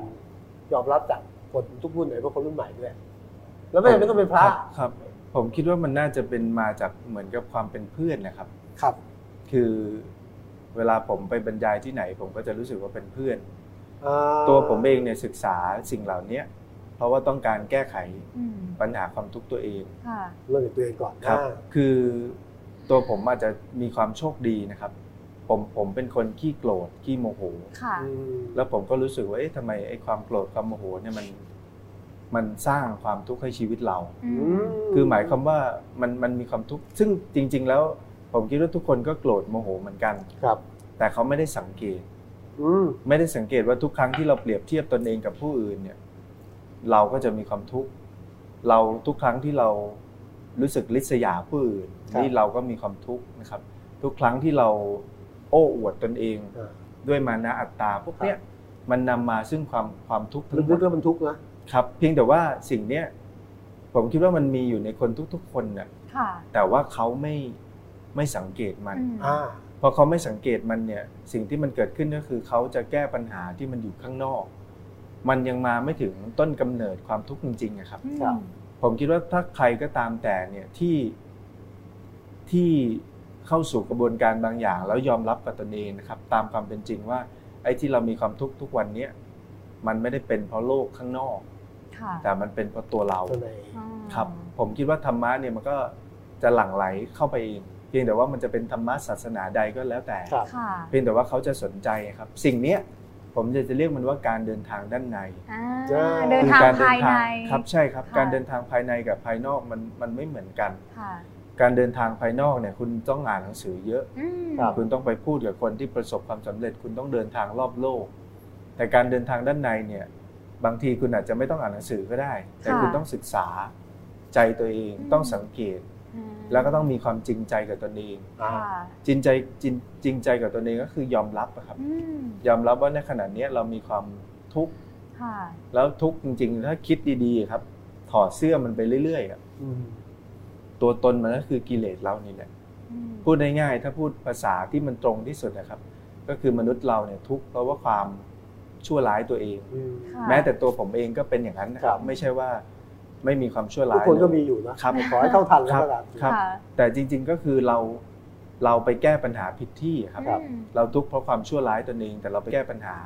ยอมรับจากคนทุกรุ่นเลยเพราะคนรุ่นใหม่ด้วยแล้วไม่จำเป็นต้องเป็นพระครับครับผมคิดว่ามันน่าจะเป็นมาจากเหมือนกับความเป็นเพื่อนนะครับ ครับ คือเวลาผมไปบรรยายที่ไหน ผมก็จะรู้สึกว่าเป็นเพื่อนอ่าตัวผมเองเนี่ยศึกษาสิ่งเหล่านี้เพราะว่าต้องการแก้ไขอืมปัญหาความทุกข์ตัวเองค่ะเรื่องของตัวเองก่อนครับอ่าคือตัวผมอาจจะมีความโชคดีนะครับ ผมผมเป็นคนขี้โกรธขี้โมโห ค่ะอืมแล้วผมก็รู้สึกว่าเอ๊ะทำไมไอ้ความโกรธความโมโหเนี่ยมันมันสร้างความทุกข์ให้ชีวิตเรา อือืมมคือหมายความว่ามันมันมีความทุกข์ซึ่งจริง ๆ แล้ว ผมคิดว่าทุกคนก็โกรธโมโหเหมือนกัน ครับ แต่เขาไม่ได้สังเกต อืม ไม่ได้สังเกตว่าทุกครั้งที่เราเปรียบเทียบตนเองกับผู้อื่นเนี่ย เราก็จะมีความทุกข์เราทุกครั้งที่เรารู้สึกลิษยาผู้อื่นครับ นี่เราก็มีความทุกข์นะครับ ทุกครั้งที่เรา โอ้อวดตนเองอ่าด้วยมานะอัตตาพวกเนี้ยมันนำมาซึ่งความความทุกข์ทั้งหมลึดกๆแล้วมันทุกข์นะครับเพียงแต่ว่าสิ่งเนี้ยผมคิดว่ามันมีอยู่ในคนทุก ๆ คนน่ะค่ะแต่ว่าเขาไม่ไม่สังเกตมันอืมอ่าพอเขาไม่สังเกตมันเนี่ยสิ่งที่มันเกิดขึ้นก็คือเขาจะแก้ปัญหาที่มันอยู่ข้างนอก มันยังมาไม่ถึงต้นกำเนิดความทุกข์จริงๆอะครับครับผมคิดว่าถ้าใครก็ตามแต่เนี่ยที่ที่ เข้าสู่กระบวนการบางอย่าง แล้วยอมรับกับตนเองนะครับ ตามความเป็นจริงว่า ไอ้ที่เรามีความทุกข์ทุกวันเนี้ยมันไม่ได้เป็นเพราะโลกข้างนอกค่ะแต่มันเป็นเพราะตัวเราตัวไหนอ๋อครับ ผมคิดว่าธรรมะเนี่ยมันก็จะหลั่งไหลเข้าไปเองเพียงแต่ว่ามันจะเป็นธรรมะศาสนาใดก็แล้วแต่ครับค่ะเพียงแต่ว่าเขาจะสนใจครับ สิ่งเนี้ยผมจะจะเรียกมันว่าการเดินทางด้านในอ่าอ่าเดินคืทางการภายในครับใช่ครับค่ะการเดินทางภายในกับภายนอกมันมันไม่เหมือนกันค่ะ การเดินทางภายนอกเนี่ยคุณต้องอ่านหนังสือเยอะอืมครับคุณต้องไปพูดกับคนที่ประสบความสำเร็จ คุณต้องเดินทางรอบโลก แต่การเดินทางด้านในเนี่ยบางทีคุณอาจจะไม่ต้องอ่านหนังสือก็ได้ แต่คุณต้องศึกษาใจตัวเองต้องสังเกตอืมแล้วก็ต้องมีความจริงใจกับตนเองอ่าค่ะจริงใจจริงจริงใจกับตนเองก็คือยอมรับอะครับอืมยอมรับว่าในขณะเนี้ยเรามีความทุกข์ค่ะแล้วทุกข์จริง ๆ ถ้าคิดดีๆครับ ถอดเสื้อมันไปเรื่อยๆอะอืม ตัวตนมันก็คือกิเลสเรานี่แหละอืมพูดง่ายๆถ้าพูดภาษาที่มันตรงที่สุดนะครับ ก็คือมนุษย์เราเนี่ยทุกข์เพราะว่าความชั่วร้ายตัวเองอืมค่ะแม้แต่ตัวผมเองก็เป็นอย่างนั้นนะคครัรับบไม่ใช่ว่าไม่มีความชั่วทุกร้ายคนก็เลยมีอยู่นะครับขอให้เข้าทันแล้วก็ตามครับค่ะแต่จริง ๆก็คือเราเราไปแก้ปัญหาผิดที่ครับครับอืมเราทุกข์เพราะความชั่วร้ายตนเอง แต่เราไปแก้ปัญหา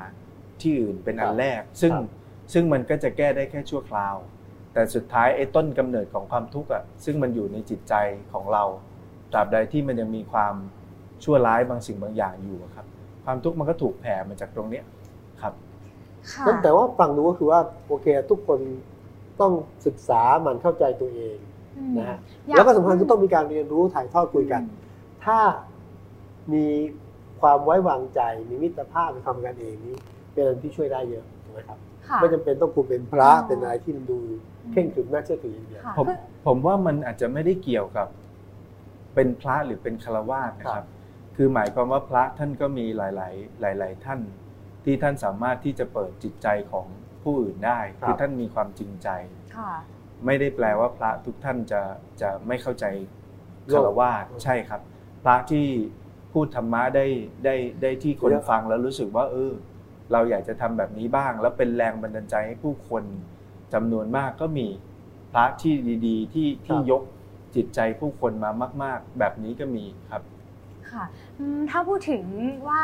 ที่อื่นเป็นอันแรก ซึ่งครับซึ่งมันก็จะแก้ได้แค่ชั่วคราว แต่สุดท้ายไอ้ต้นกำเนิดของความทุกข์อะซึ่งมันอยู่ในจิตใจของเราตราบใดที่มันยังมีความชั่วร้ายบางสิ่งบางอย่างอยู่อะครับ ความทุกข์มันก็ถูกแผ่มาจากตรงเนี้ยครับค่ะนั่นแต่ว่าฟังดูก็คือว่าโอเค ทุกคนต้องศึกษามันเข้าใจตัวเองอืมนะฮะอยาแล้วก็สำคัญก็ต้องมีการเรียนรู้ถ่ายทอดคุยกัน ถ้ามีความไว้วางใจมีมิตรภาพมีความเป็นกันเองนี้ เป็นอะไรที่ช่วยได้เยอะถูกไหมครับค่ะไม่จำเป็นต้องคุณเป็นพระอ๋อเป็นอะไรที่มันดู เข่งขรึมน่าเชื่อถืออย่างเดียวค่ะผมผมว่ามันอาจจะไม่ได้เกี่ยวกับ เป็นพระหรือเป็นฆราวาสนะคครัรับบคือหมายความว่าพระท่านก็มีหลาย ๆ หลาย ๆ ท่าน ที่ท่านสามารถที่จะเปิดจิตใจของผู้อื่นได้คือท่านมีความจริงใจค่ะไม่ได้แปลว่าพระทุกท่านจะจะไม่เข้าใจฆราวาสใช่ครับ พระที่พูดธรรมะได้ได้ได้ที่คนฟังแล้วรู้สึกว่า เออ เราอยากจะทำแบบนี้บ้าง แล้วเป็นแรงบันดาลใจให้ผู้คน จำนวนมากก็มีพระที่ดี ๆ ที่ที่ยกจิตใจผู้คนมามาก ๆ แบบนี้ก็มีครับ ค่ะอืมถ้าพูดถึงว่า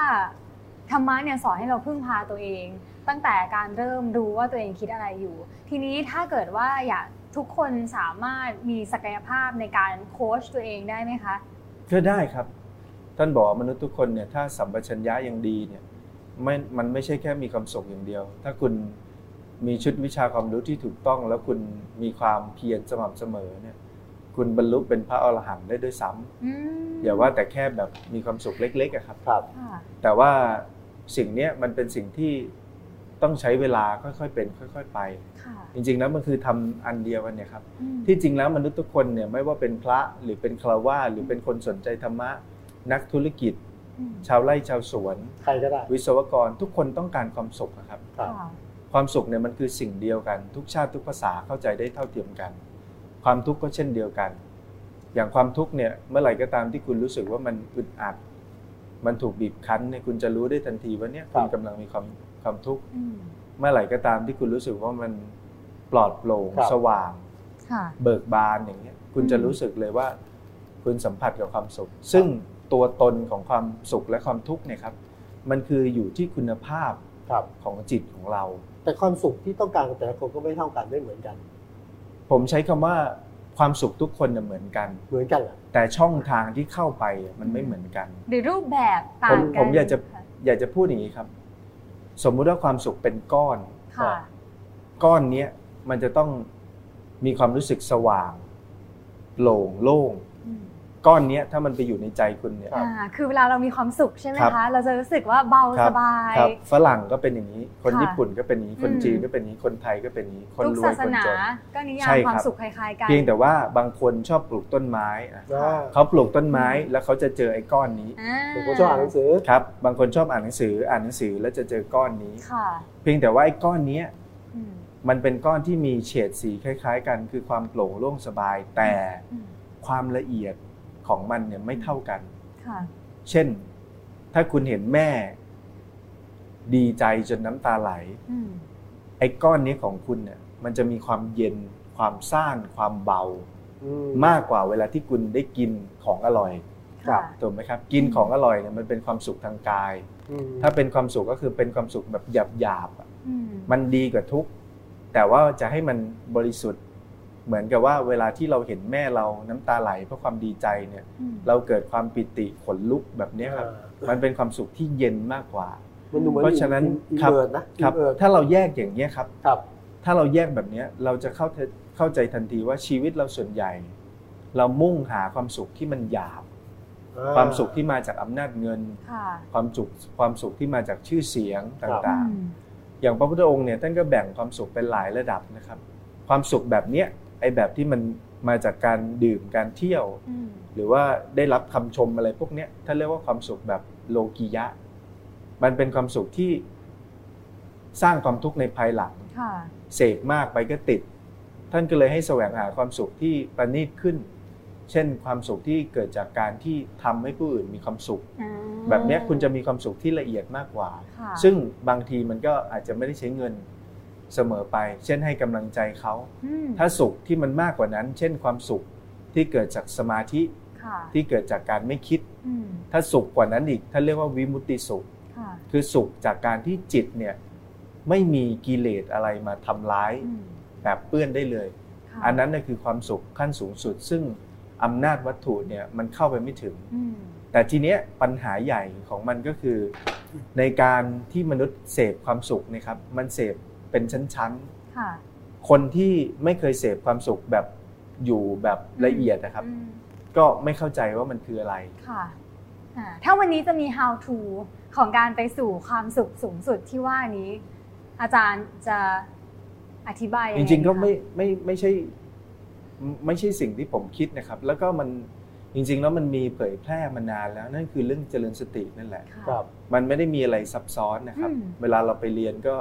ธรรมะเนี่ยสอนให้เราพึ่งพาตัวเอง ตั้งแต่การเริ่มรู้ว่าตัวเองคิดอะไรอยู่ ทีนี้ถ้าเกิดว่าอยากทุกคนสามารถมีศักยภาพในการโค้ชตัวเองได้ไหมคะก็ได้ครับ ท่านบอกว่ามนุษย์ทุกคนเนี่ยถ้าสัมปชัญญะยังดีเนี่ยไม่มันไม่ใช่แค่มีความสุขอย่างเดียว ถ้าคุณ มีชุดวิชาความรู้ที่ถูกต้อง แล้วคุณมีความเพียรสม่ำเสมอเนี่ย คุณบรรลุเป็นพระอรหันต์ได้ด้วยซ้ำอืมอย่าว่าแต่แค่แบบมีความสุขเล็กๆอะครับครับค่ะแต่ว่าสิ่งเนี้ยมันเป็นสิ่งที่ต้องใช้เวลาค่อยๆเป็น ค่อย ๆ ไปค่ะจริงๆแล้วมันคือทำอันเดียวกันเนี่ยครับอืมที่จริงแล้วมนุษย์ทุกคนเนี่ยไม่ว่าเป็นพระหรือเป็นฆราวาสหรือเป็นคนสนใจธรรมะ นักธุรกิจอืมชาวไร่ชาวสวน ใครก็ได้ วิศวกรทุกคนต้องการความสุขนะครับครับค่ะ ความสุขเนี่ยมันคือสิ่งเดียวกัน ทุกชาติทุกภาษาเข้าใจได้เท่าเทียมกัน ความทุกข์ก็เช่นเดียวกัน อย่างความทุกข์เนี่ยเมื่อไหร่ก็ตามที่คุณรู้สึกว่ามันอึดอัด มันถูกบีบคั้นเนี่ยคุณจะรู้ได้ทันทีว่าเนี่ยคุณกำลังมีความความทุกข์อืมเมื่อไหร่ก็ตามที่คุณรู้สึกว่ามันปลอดโปร่งครับสว่างค่ะเบิกบานอย่างเงี้ยคุณอืมจะรู้สึกเลยว่า คุณสัมผัสกับความสุข ซึ่งตัวตนของความสุขและความทุกข์เนี่ยครับ มันคืออยู่ที่คุณภาพครับของจิตของเรา แต่ความสุขที่ต้องการของแต่ละคนก็ไม่เท่ากันไม่เหมือนกัน ผมใช้คำว่าความสุขทุกคนน่ะเหมือนกัน เหมือนกันเหรอแต่ช่องทางที่เข้าไปอะมันไม่เหมือนกัน หรือรูปแบบต่าผงมกันผมอยากจะค่อยากจะพูดอย่างนี้ครับ สมมุติว่าความสุขเป็นก้อนค่ะก้อนเนี้ยมันจะต้องมีความรู้สึกสว่างโปร่งโล่งอืม ก้อนเนี้ยถ้ามันไปอยู่ในใจคุณเนี่ยครับอ่าคือเวลาเรามีความสุขใช่ไหมครับคะเราจะรู้สึกว่าเบาครัสบายครับฝรั่งก็เป็นอย่างนี้ คนค่ะญี่ปุ่นก็เป็นอย่างนี้ คนอืมจีนก็เป็นอย่างนี้ คนไทยก็เป็นอย่างนี้ คนทุกรวศายสคนนาจนก็นิยามใช่ความครับสุขคล้ายๆกัน เพียงแต่ว่าบางคนชอบปลูกต้นไม้อะอ่าเขาปลูกต้นไม้แล้วเขาจะเจอไอ้ก้อนนี้อ่าผมก็ชอบอ่านหนังสือ ครับ บางคนชอบอ่านหนังสือ อ่านหนังสือแล้วจะเจอก้อนนี้ค่ะเพียงแต่ว่าไอ้ก้อนเนี้ยอืมมันเป็นก้อนที่มีเฉดสีคล้าย ๆ กัน คือความโปร่งโล่งสบายแต่อืมความละเอียด ของมันเนี่ยไม่เท่ากันค่ะเช่น ถ้าคุณเห็นแม่ ดีใจจนน้ำตาไหลอืมไอ้ก้อนนี้ของคุณเนี่ย มันจะมีความเย็น ความซ่าน ความเบาอืมมากกว่าเวลาที่คุณได้กินของอร่อยครับค่ะถูกไหมครับ กินของอร่อยเนี่ยมันเป็นความสุขทางกายอืมถ้าเป็นความสุขก็คือเป็นความสุขแบบหยาบๆอะอืมมันดีกว่าทุกข์แต่ว่าจะให้มันบริสุทธิ์ เหมือนกับว่าเวลาที่เราเห็นแม่เราน้ำตาไหลเพราะความดีใจเนี่ยอืมเราเกิดความปิติขนลุกแบบเนี้ยครับมันเป็นความสุขที่เย็นมากกว่ามันดูเหมือนเพราะฉะนั้น in ครับเวิร์ดนะครับ inward ถ้าเราแยกอย่างนี้ยครับครับ ถ้าเราแยกแบบเนี้ยเราจะเข้าใจเข้าใจทันทีว่าชีวิตเราส่วนใหญ่ เรามุ่งหาความสุขที่มันหยาบ ความสุขที่มาจากอำนาจเงินค่ะความสุขความสุขที่มาจากชื่อเสียงต่างอืมๆอย่างพระพุทธองค์เนี่ยท่านก็แบ่งความสุขเป็นหลายระดับนะครับ ความสุขแบบเนี้ยไอ้ แบบที่มันมาจากการดื่มการเที่ยวอืมหรือว่าได้รับคำชมอะไรพวกเนี้ยท่านเรียกว่าความสุขแบบโลกียะ มันเป็นความสุขที่สร้างความทุกข์ในภายหลังค่ะเสกมากไปก็ติด ท่านก็เลยให้แสวงหาความสุขที่ประณีตขึ้น เช่นความสุขที่เกิดจากการที่ทำให้ผู้อื่นมีความสุขอ่าแบบเนี้ยคุณจะมีความสุขที่ละเอียดมากกว่าค่ะซึ่งบางทีมันก็อาจจะไม่ได้ใช้เงิน เสมอไป เช่นให้กำลังใจเขาอืมถ้าสุขที่มันมากกว่านั้น เช่นความสุขที่เกิดจากสมาธิค่ะที่เกิดจากการไม่คิดอืมถ้าสุขกว่านั้นอีกท่านเรียกว่าวิมุตติสุขค่ะคือสุขจากการที่จิตเนี่ยไม่มีกิเลสอะไรมาทำร้ายอืมแบบเปื้อนได้เลยค่ะอันนั้นน่ะคือความสุขขั้นสูงสุด ซึ่งอำนาจวัตถุเนี่ยมันเข้าไปไม่ถึงอืมแต่ทีเนี้ยปัญหาใหญ่ของมันก็คือ ในการที่มนุษย์เสพความสุขเนะครับ มันเสพ เป็นชั้นค่ะๆคนที่ไม่เคยเสพความสุขแบบอยู่แบบละเอียดนะครับอืมก็ไม่เข้าใจว่ามันคืออะไรค่ะอ่าถ้าวันนี้จะมี how to ของการไปสู่ความสุขสูงสุดที่ว่านี้ อาจารย์จะอธิบายยัจไริงๆก็ไม่คะไม่ไม่ใช่ไม่ใช่สิ่งที่ผมคิดนะครับ แล้วก็มันจริงๆ แล้วมันมีเผยแพร่มานานแล้วนั่นคือเรื่องเจริญสตินั่นแหละค่ะครับมันไม่ได้มีอะไรซับซ้อนนะครับอืมเวลาเราไปเรียนก็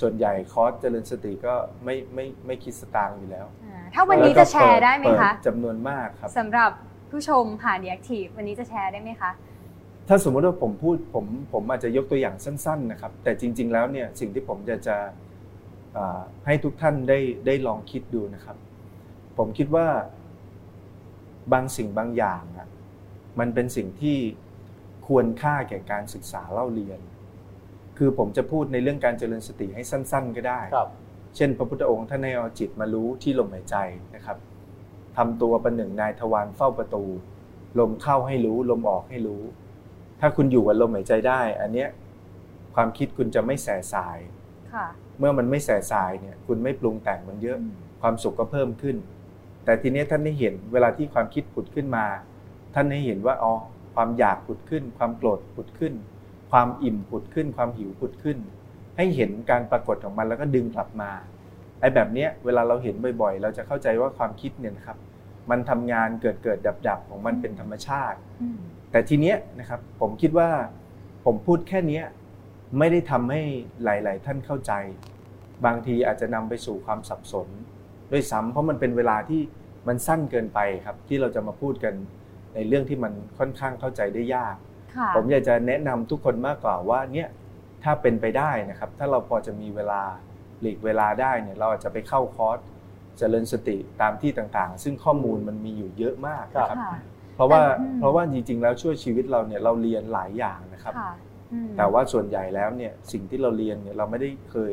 ส่วนใหญ่คอร์สเจริญสติก็ไม่ไม่ไม่คิดสตางค์อยู่แล้วอ่าถ้าวันนี้จะแชร์ได้ไหมเปิคะจำนวนมากครับสำหรับผู้ชมผ่าน The Active วันนี้จะแชร์ได้ไหมคะ ถ้าสมมติว่าผมพูดผมผมอาจจะยกตัวอย่างสั้นๆนะครับ แต่จริง ๆ แล้วเนี่ยสิ่งที่ผมจะจะอ่าให้ทุกท่านได้ได้ลองคิดดูนะครับ ผมคิดว่าบางสิ่งบางอย่างอะมันเป็นสิ่งที่ควรค่าแก่การศึกษาเล่าเรียน คือผมจะพูดในเรื่องการเจริญสติให้สั้น ๆ ก็ได้ครับเช่น พระพุทธองค์ท่านให้เอาจิตมารู้ที่ลมหายใจนะครับทำตัวประหนึ่งนายทวารเฝ้าประตู ลมเข้าให้รู้ ลมออกให้รู้ ถ้าคุณอยู่กับลมหายใจได้ อันเนี้ยความคิดคุณจะไม่แสสายค่ะเมื่อมันไม่แสสายเนี่ย คุณไม่ปรุงแต่งมันเยอะอืมความสุขก็เพิ่มขึ้น แต่ทีเนี้ยท่านได้เห็นเวลาที่ความคิดผุดขึ้นมา ท่านให้เห็นว่าอ๋อความอยากผุดขึ้น ความโกรธผุดขึ้น ความอิ่มผุดขึ้น ความหิวผุดขึ้น ให้เห็นการปรากฏของมันแล้วก็ดึงกลับมาไอ้แบบเนี้ยเวลาเราเห็นบ่อยๆ เราจะเข้าใจว่าความคิดเนี่ยนะครับมันทำงานเกิดเกิดดับดับๆของมันเป็นธรรมชาติอืมแต่ทีเนี้ยนะครับผมคิดว่าผมพูดแค่เนี้ยไม่ได้ทำให้หลาย ๆ ท่านเข้าใจ บางทีอาจจะนำไปสู่ความสับสน ด้วยซ้ำเพราะมันเป็นเวลาที่มันสั้นเกินไปครับที่เราจะมาพูดกันในเรื่องที่มันค่อนข้างเข้าใจได้ยากค่ะ ผมอยากจะแนะนำทุกคนมากกว่าว่าเนี่ยถ้าเป็นไปได้นะครับ ถ้าเราพอจะมีเวลาหลีกเวลาได้เนี่ยเราอาจจะไปเข้าคอร์สเจริญสติตามที่ต่างๆ ซึ่งข้อมูลมันมีอยู่เยอะมากนะครับค่ะเพราะว่าแต่อืมเพราะว่าจริงๆ แล้วช่วยชีวิตเราเนี่ยเราเรียนหลายอย่างนะครับค่ะอืมแต่ว่าส่วนใหญ่แล้วเนี่ยสิ่งที่เราเรียนเนี่ยเราไม่ได้เคย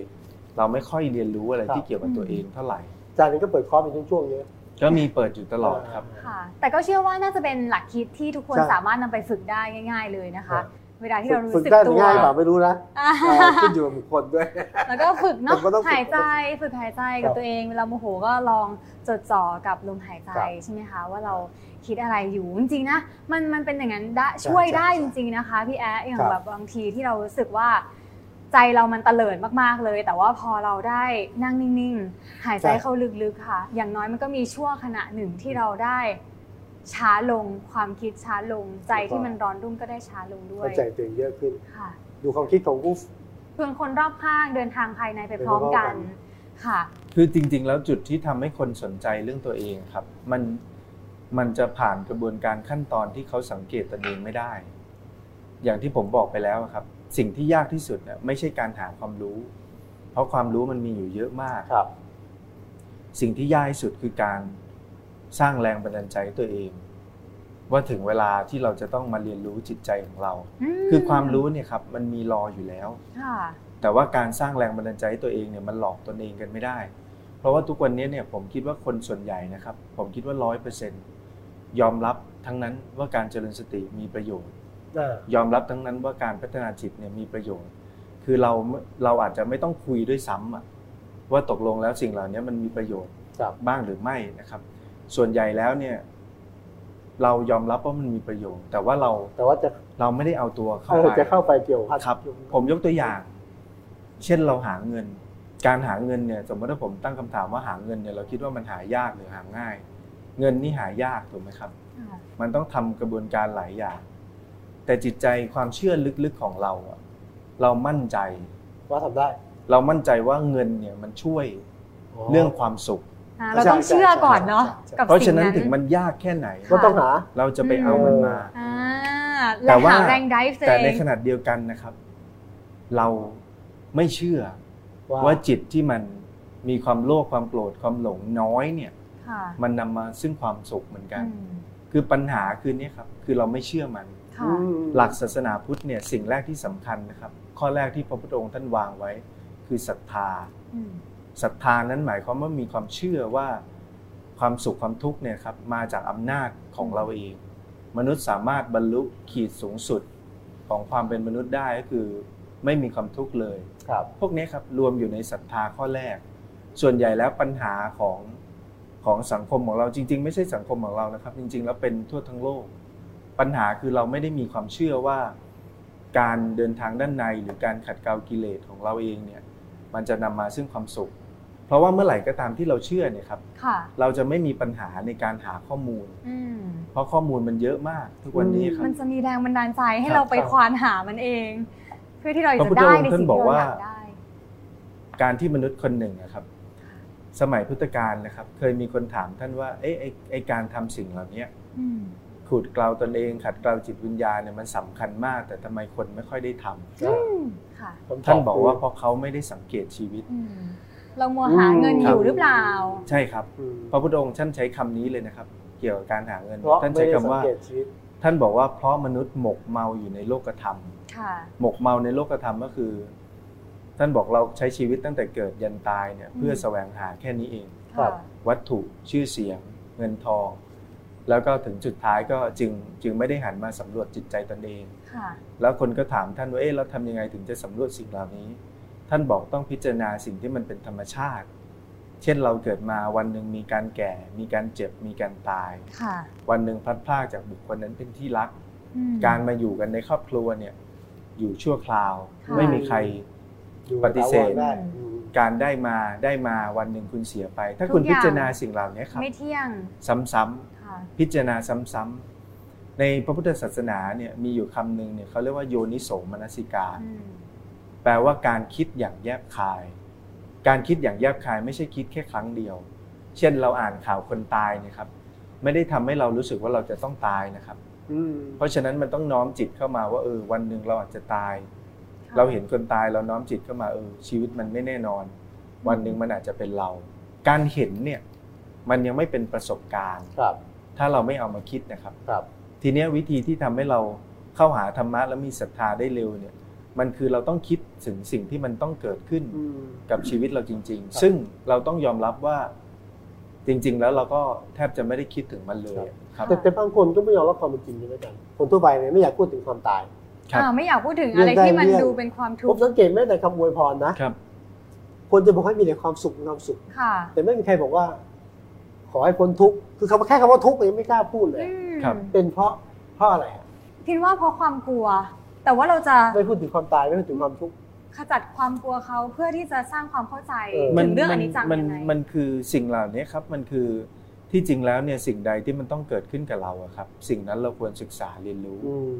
เราไม่ค่อยเรียนรู้อะไรครับที่เกี่ยวกับตัวเองเท่าไหร่อาจารย์นี่ก็เปิดคอร์สเป็นช่วงๆเยอะ ก็มีเปิดอยู่ตลอดครับ ค่ะ แต่ก็เชื่อว่าน่าจะเป็นหลักคิดที่ทุกคนใช่สามารถนำไปฝึกได้ง่าย ๆ เลยนะคะครับเวลาที่เรารู้ฝึกสึกได้ตัวง่ายเปล่าไม่รู้นะอ่าอ่าขึ้นอยู่กับบุคคลด้วย แล้วก็ฝึกเนาะผมก็ต้องฝึกหายใจฝึกหายใจกับครับตัวเองเวลาโมโหก็ลองจดจ่อกับลมหายใจครับใช่ไหมคะว่าเราคิดอะไรอยู่จริงๆนะมันมันเป็นอย่างนั้นได้ช่วยใช่ได้ใช่จริง ๆนะคะ พี่แอ๊ะอย่างครับแบบบางทีที่เรารู้สึกว่า ใจเรามันเตลิดมากๆเลย แต่ว่าพอเราได้นั่งนิ่งๆ หายใจเข้าลึกๆค่ะ อย่างน้อยมันก็มีช่วงขณะหนึ่งที่เราได้ช้าลงความคิดช้าลงใจที่มันร้อนรุ่มก็ได้ช้าลงด้วยเข้าใจตัวเองเยอะขึ้นค่ะ ดูความคิดของผู้ชวนคนรอบข้างเดินทางภายในไปพร้อมกันไปพร้อมกัค่ะ คือจริง ๆ แล้วจุดที่ทำให้คนสนใจเรื่องตัวเองครับ มันมันจะผ่านกระบวนการขั้นตอนที่เขาสังเกตตนเองไม่ได้ อย่างที่ผมบอกไปแล้วครับ สิ่งที่ยากที่สุดน่ะไม่ใช่การหาความรู้ เพราะความรู้มันมีอยู่เยอะมากครับ สิ่งที่ยากที่สุดคือการสร้างแรงบันดาลใจให้ตัวเอง ว่าถึงเวลาที่เราจะต้องมาเรียนรู้จิตใจของเรามคือความรู้เนี่ยครับมันมีรออยู่แล้วค่ะแต่ว่าการสร้างแรงบันดาลใจให้ตัวเองเนี่ยมันหลอกตนเองกันไม่ได้ เพราะว่าทุกวันนี้เนี่ยผมคิดว่าคนส่วนใหญ่นะครับ ผมคิดว่าร้อยเปอร์เซ็นยอมรับทั้งนั้นว่าการเจริญสติมีประโยชน์อ่า ยอมรับทั้งนั้นว่าการพัฒนาจิตเนี่ยมีประโยชน์ คือเราเราอาจจะไม่ต้องคุยด้วยซ้ำอะว่าตกลงแล้วสิ่งเหล่านี้มันมีประโยชน์ครับบ้างหรือไม่นะครับ ส่วนใหญ่แล้วเนี่ย เรายอมรับว่ามันมีประโยชน์ แต่ว่าเราแต่ว่าจะเราไม่ได้เอาตัวเข้าเออไปจะเข้าไปเกี่ยวพันครับ ผมยกตัวอย่าง เช่นเราหาเงิน การหาเงินเนี่ย สมมติถ้าผมตั้งคำถามว่าหาเงินเนี่ยเราคิดว่ามันหายากหรือหาง่าย เงินนี่หายากถูกไหมครับค่ะมันต้องทำกระบวนการหลายอย่าง แต่จิตใจความเชื่อลึกๆของเราอะเรามั่นใจ ว่าทำได้ เรามั่นใจว่าเงินเนี่ยมันช่วยเรื่องความสุข อ่าเราต้องเชื่อก่อนเนาะใช่ใช่กับเพราะสิ่ฉะงนั้นนั้นถึงมันยากแค่ไหน ก็ต้องหา เราจะไปเอามันมา อ่าแต่และว่า หาแรงไดฟ์เอแต่ในงขนาดเดียวกันนะครับ เราไม่เชื่อว่าว่าจิตที่มันมีความโลภความโกรธความหลงน้อยเนี่ย ค่ะมันนำมาซึ่งความสุขเหมือนกัน อืมคือปัญหาคือเนี้ครับ คือเราไม่เชื่อมันค่ะอืม หลักศาสนาพุทธเนี่ยสิ่งแรกที่สำคัญนะครับ ข้อแรกที่พระพุทธองค์ท่านวางไว้ คือศรัทธาอืมศรัทธานั้นหมายความว่ามีความเชื่อว่าความสุขความทุกข์เนี่ยครับมาจากอำนาจของเราเอง มนุษย์สามารถบรรลุขีดสูงสุดของความเป็นมนุษย์ได้ก็คือไม่มีความทุกข์เลยครับพวกนี้ครับรวมอยู่ในศรัทธาข้อแรก ส่วนใหญ่แล้วปัญหาของของสังคมของเราจริง ๆ ไม่ใช่สังคมของเรานะครับ จริง ๆ แล้วเป็นทั่วทั้งโลก ปัญหาคือเราไม่ได้มีความเชื่อว่า การเดินทางด้านในหรือการขัดเกลากิเลสของเราเองเนี่ยมันจะนำมาซึ่งความสุข เพราะว่าเมื่อไหร่ก็ตามที่เราเชื่อเนี่ยครับค่ะเราจะไม่มีปัญหาในการหาข้อมูลอืมเพราะข้อมูลมันเยอะมากทุกวันนี้ครับมันจะมีแรงบันดาลใจให้ครับเราไปครับควานหามันเอง เพื่อที่เราพระจะพุทธได้องค์ในท่านสิ่งบอกที่เราว่าอยากได้การที่มนุษย์คนหนึ่งนะครับสมัยพุทธกาลนะครับ เคยมีคนถามท่านว่า เอ๊ะไอ้ไอ้การทำสิ่งเหล่านี้อืม ขูดเกลาตนเอง ขัดเกลาจิตวิญญาณเนี่ยมันสำคัญมาก แต่ทำไมคนไม่ค่อยได้ทำอืมค่ะคำตท่านบอกว่าคืเพราะเขาไม่ได้สังเกตชีวิตอืมเรามัวหาเงินอยู่หรือเปล่า ใช่ครับอืมพระพุทธองค์ท่านใช้คำนี้เลยนะครับ เกี่ยวกับการหาเงินเพราะท่านไม่ใช้ได้คำสังว่าเกตชีวิตท่านบอกว่าเพราะมนุษย์หมกเมาอยู่ในโลกธรรมค่ะหมกเมาในโลกธรรมก็คือ ท่านบอกเราใช้ชีวิตตั้งแต่เกิดยันตายเนี่ยเพื่อแสวงหาแค่นี้เองครัค่ะบวัตถุชื่อเสียง เงินทอง แล้วก็ถึงจุดท้ายก็จึงจึงไม่ได้หันมาสำรวจจิตใจตนเองค่ะแล้วคนก็ถามท่านว่าเอ๊ะเราทำยังไงถึงจะสำรวจสิ่งเหล่านี้ ท่านบอกต้องพิจารณาสิ่งที่มันเป็นธรรมชาติ เช่นเราเกิดมาวันหนึ่งมีการแก่ มีการเจ็บ มีการตายค่ะวันหนึ่งพลัดพรากจากบุคคลนั้นเป็นที่รักอืมการมาอยู่กันในครอบครัวเนี่ยอยู่ชั่วคราวค่ะไม่มีใครอยู่ปฏิเสธถาวรได้อืมการได้มาได้มาวันหนึ่งคุณเสียไป ถ้าทุกคุณอย่างพิจารณาสิ่งเหล่านี้ครับไม่เที่ยงซ้ำๆค่ะ พิจารณาซ้ำๆในพระพุทธศาสนาเนี่ยมีอยู่คำหนึ่งเนี่ยเขาเรียกว่าโยนิโสมนสิการอืมแปลว่าการคิดอย่างแยบคาย การคิดอย่างแยบคายไม่ใช่คิดแค่ครั้งเดียว เช่นเราอ่านข่าวคนตายเนะครับ ไม่ได้ทำให้เรารู้สึกว่าเราจะต้องตายนะครับอืมเพราะฉะนั้นมันต้องน้อมจิตเข้ามาว่าเออวันหนึ่งเราอาจจะตายค่ะเราเห็นคนตายเราน้อมจิตเข้ามาเออชีวิตมันไม่แน่นอน วันหนึ่งมันอาจจะเป็นเรา การเห็นเนี่ยมันยังไม่เป็นประสบการณ์ครับ ถ้าเราไม่เอามาคิดนะครับครับ ทีเนี้ยวิธีที่ทำให้เราเข้าหาธรรมะแล้วมีศรัทธาได้เร็วเนี่ยมันคือเราต้องคิดถึงสิ่งที่มันต้องเกิดขึ้นอืมกับชีวิตเราจริงครับๆซึ่งเราต้องยอมรับว่าจริง ๆ แล้วเราก็แทบจะไม่ได้คิดถึงมันเลยครับแต่แต่บางคนก็ไม่ยอมรับความเป็นจริงใช่ไหมอาจารย์คนทั่วไปเนี่ยไม่อยากพูดถึงความตายครับอ่าไม่อยากพูดถึงเลี่อะยงไรได้ที่มันเลี่ยงดูเป็นความทุผกมข์สังเกตแม้แต่คำอวยพรนะครับ คนจะบอกให้มีแต่ความสุขมีความสุขค่ะแต่ไม่มีใครบอกว่า ขอให้พ้นทุกข์คือคำว่าแค่คำว่าทุกข์เองไม่กล้าพูดเลยอืมครับ เป็นเพราะเพราะอะไรอะคิดว่าเพราะความกลัว แต่ว่าเราจะไม่พูดถึงความตายไม่พูดถึงความทุกข์ ขจัดความกลัวเขาเพื่อที่จะสร้างความเข้าใจเออ ถึงเรื่องอนิจจังมันยังไง มันคือสิ่งเหล่านี้ครับมันคือที่จริงแล้วเนี่ยสิ่งใดที่มันต้องเกิดขึ้นกับเราอะครับ สิ่งนั้นเราควรศึกษาเรียนรู้ อืม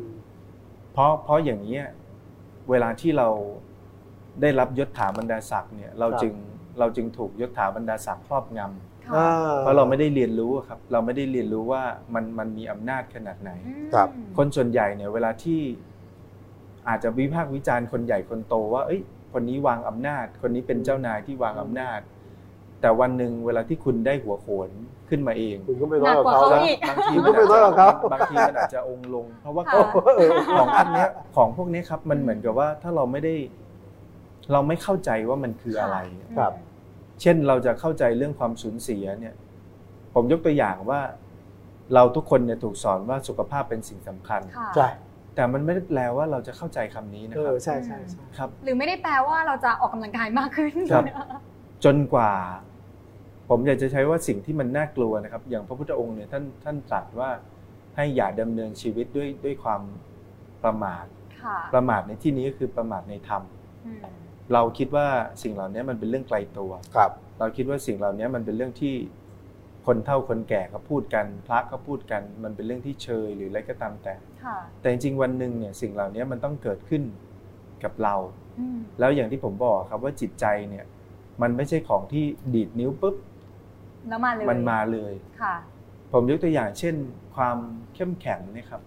เพราะเพราะอย่างนี้ยเวลาที่เราได้รับยศถาบรรดาศักดิ์เนี่ย เราจึง เราจึงถูกยศถาบรรดาศักดิ์ครอบงำค่ะอ่เพราะเราไม่ได้เรียนรู้อะครับ เราไม่ได้เรียนรู้ว่ามันมันมีอำนาจขนาดไหนอืมครับ คนส่วนใหญ่เนี่ยเวลาที่อาจจะวิพากษ์วิจารณ์คนใหญ่คนโตว่าเอ้ย คนนี้วางอำนาจ คนนี้เป็นเจ้านายที่วางอำนาจ แต่วันหนึ่งเวลาที่คุณได้หัวโขนขึ้นมาเอง คุณก็ไม่น้อยกว่าเขาหนักกว่าแล้วเขาอีกบางทีคุณก็ไม่น้อยกว่าเขาบางทีมันอาจจะองค์ลง เพราะว่าค่ะเออของพวกเนี้ยของพวกเนี้ยครับมันเหมือนกับว่าถ้าเราไม่ได้ เราไม่เข้าใจว่ามันคืออะไรครับ เช่นเราจะเข้าใจเรื่องความสูญเสียเนี่ย ผมยกตัวอย่างว่า เราทุกคนเนี่ยถูกสอนว่าสุขภาพเป็นสิ่งสำคัญค่ะใช่แต่มันไม่ได้แปลว่าเราจะเข้าใจคำนี้นะเอครัอบใช่ใช่ใช่ครับ หรือไม่ได้แปลว่าเราจะออกกำลังกายมากขึ้นครับจนกว่า ผมอยากจะใช้ว่าสิ่งที่มันน่ากลัวนะครับ อย่างพระพุทธองค์เนี่ยท่านท่านตรัสว่าให้อย่าดำเนินชีวิตด้วยด้วยความประมาทค่ะประมาทในที่นี้ก็คือประมาทในธรรมอืม เราคิดว่าสิ่งเหล่านี้มันเป็นเรื่องไกลตัวครับ เราคิดว่าสิ่งเหล่านี้มันเป็นเรื่องที่คนเฒ่าคนแก่เขาพูดกันพระก็พูดกัน มันเป็นเรื่องที่เชยหรืออะไรก็ตามแต่ค่ะแต่จริงๆวันหนึ่งเนี่ยสิ่งเหล่านี้มันต้องเกิดขึ้นกับเราอืมแล้วอย่างที่ผมบอกครับว่าจิตใจเนี่ยมันไม่ใช่ของที่ดีดนิ้วปุ๊บแล้วมาเลยมันมาเลยค่ะผมยกตัวอย่างเช่น ความเข้มแข็งเนะครับ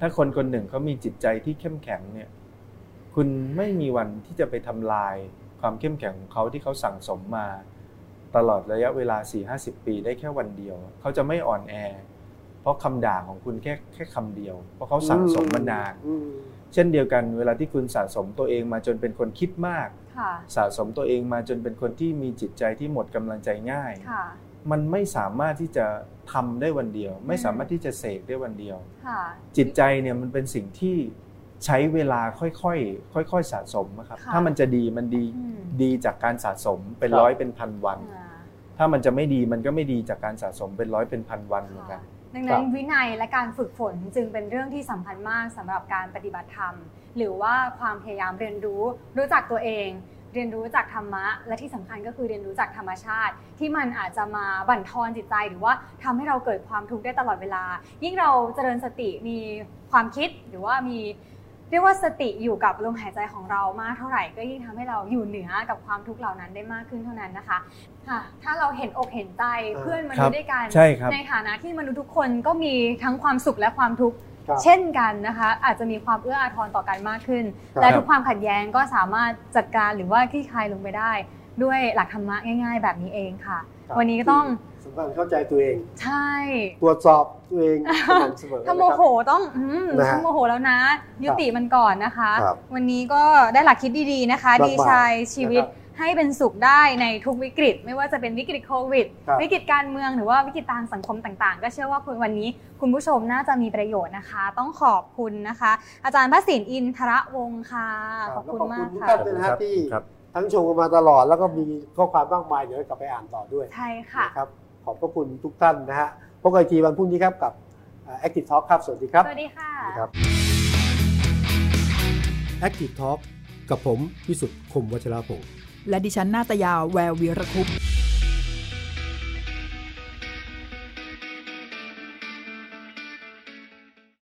ถ้าคนคนหนึ่งเขามีจิตใจที่เข้มแข็งเนี่ย คุณไม่มีวันที่จะไปทำลายความเข้มแข็งของเขาที่เขาสั่งสมมา ตลอดระยะเวลา 4-50 ปีได้แค่วันเดียว เขาจะไม่อ่อนแอ เพราะคำด่าของคุณแค่แค่คำเดียว เพราะเขาสั่งสมมานานอืมเช่นเดียวกันเวลาที่คุณสะสมตัวเองมาจนเป็นคนคิดมากค่ะสะสมตัวเองมาจนเป็นคนที่มีจิตใจที่หมดกำลังใจง่ายค่ะมันไม่สามารถที่จะทำได้วันเดียว ไม่สามารถที่จะเสกได้วันเดียวค่ะจิตใจเนี่ยมันเป็นสิ่งที่ ใช้เวลาค่อยๆค่อยๆสะสมนะครับค่ะถ้ามันจะดีมันดีอืมดีจากการสะสมเป็นครับร้อยเป็นพันวันอ่าถ้ามันจะไม่ดีมันก็ไม่ดีจากการสะสมเป็นร้อยเป็นพันวันเหมือนกันดังนั้นวินัยและการฝึกฝนจึงเป็นเรื่องที่สำคัญมากสำหรับการปฏิบัติธรรม หรือว่าความพยายามเรียนรู้ รู้จักตัวเอง เรียนรู้จากธรรมะ และที่สำคัญก็คือเรียนรู้จากธรรมชาติ ที่มันอาจจะมาบั่นทอนจิตใจ หรือว่าทำให้เราเกิดความทุกข์ได้ตลอดเวลา ยิ่งเราเจริญสติมีความคิดหรือว่ามี เรียกว่าสติอยู่กับลมหายใจของเรามากเท่าไหร่ก็ยิ่งทำให้เราอยู่เหนือกับความทุกข์เหล่านั้นได้มากขึ้นเท่านั้นนะคะค่ะถ้าเราเห็นอกเห็นใจเพื่อนมนุษย์ด้วยกันใช่ครับในฐานะที่มนุษย์ทุกคนก็มีทั้งความสุขและความทุกข์ครับเช่นกันนะคะ อาจจะมีความเอื้ออาทรต่อกันมากขึ้นครับและทุกความขัดแย้งก็สามารถจัดการหรือว่าคลี่คลายลงไปได้ ด้วยหลักธรรมะง่าย ๆ แบบนี้เองค่ะครับวันนี้ก็ต้องสำ คัญเข้าใจตัวเอง ใช่ ตรวจสอบตัวเองสม่ำเสมอถ้าโมนะครับโหต้องอืมนะฮะถ้าโมโหแล้วนะ ยุติมันก่อนนะคะครับวันนี้ก็ได้หลักคิดดีๆนะคะมากมายดีชัยชีวิตนะครับให้เป็นสุขได้ในทุกวิกฤต ไม่ว่าจะเป็นวิกฤตโควิดครับวิกฤตการเมืองหรือว่าวิกฤตทางสังคมต่างๆ ก็เชื่อว่าคุณวันนี้คุณผู้ชมน่าจะมีประโยชน์นะคะ ต้องขอบคุณนะคะ อาจารย์พระสินอินทระวงศ์ค่ะ ขอบคุณมากทุกค่ะท่านด้วยนะฮะที่ครับทั้งชมกันมาตลอดแล้วก็มีข้อความมากมายเดี๋ยวกลับไปอ่านต่อด้วย ใช่ค่ะนะครับข อบพระคุณทุกท่านนะฮะพบกันอีกทีวันพรุ่งนี้ครับกับ Active Talk ครับ สวัสดีครับ สวัสดีค่ะครับ Active Talk กับผม วิสุทธ์คมวัชรพงศ์และดิฉันนาตยาแวววีรคุปต์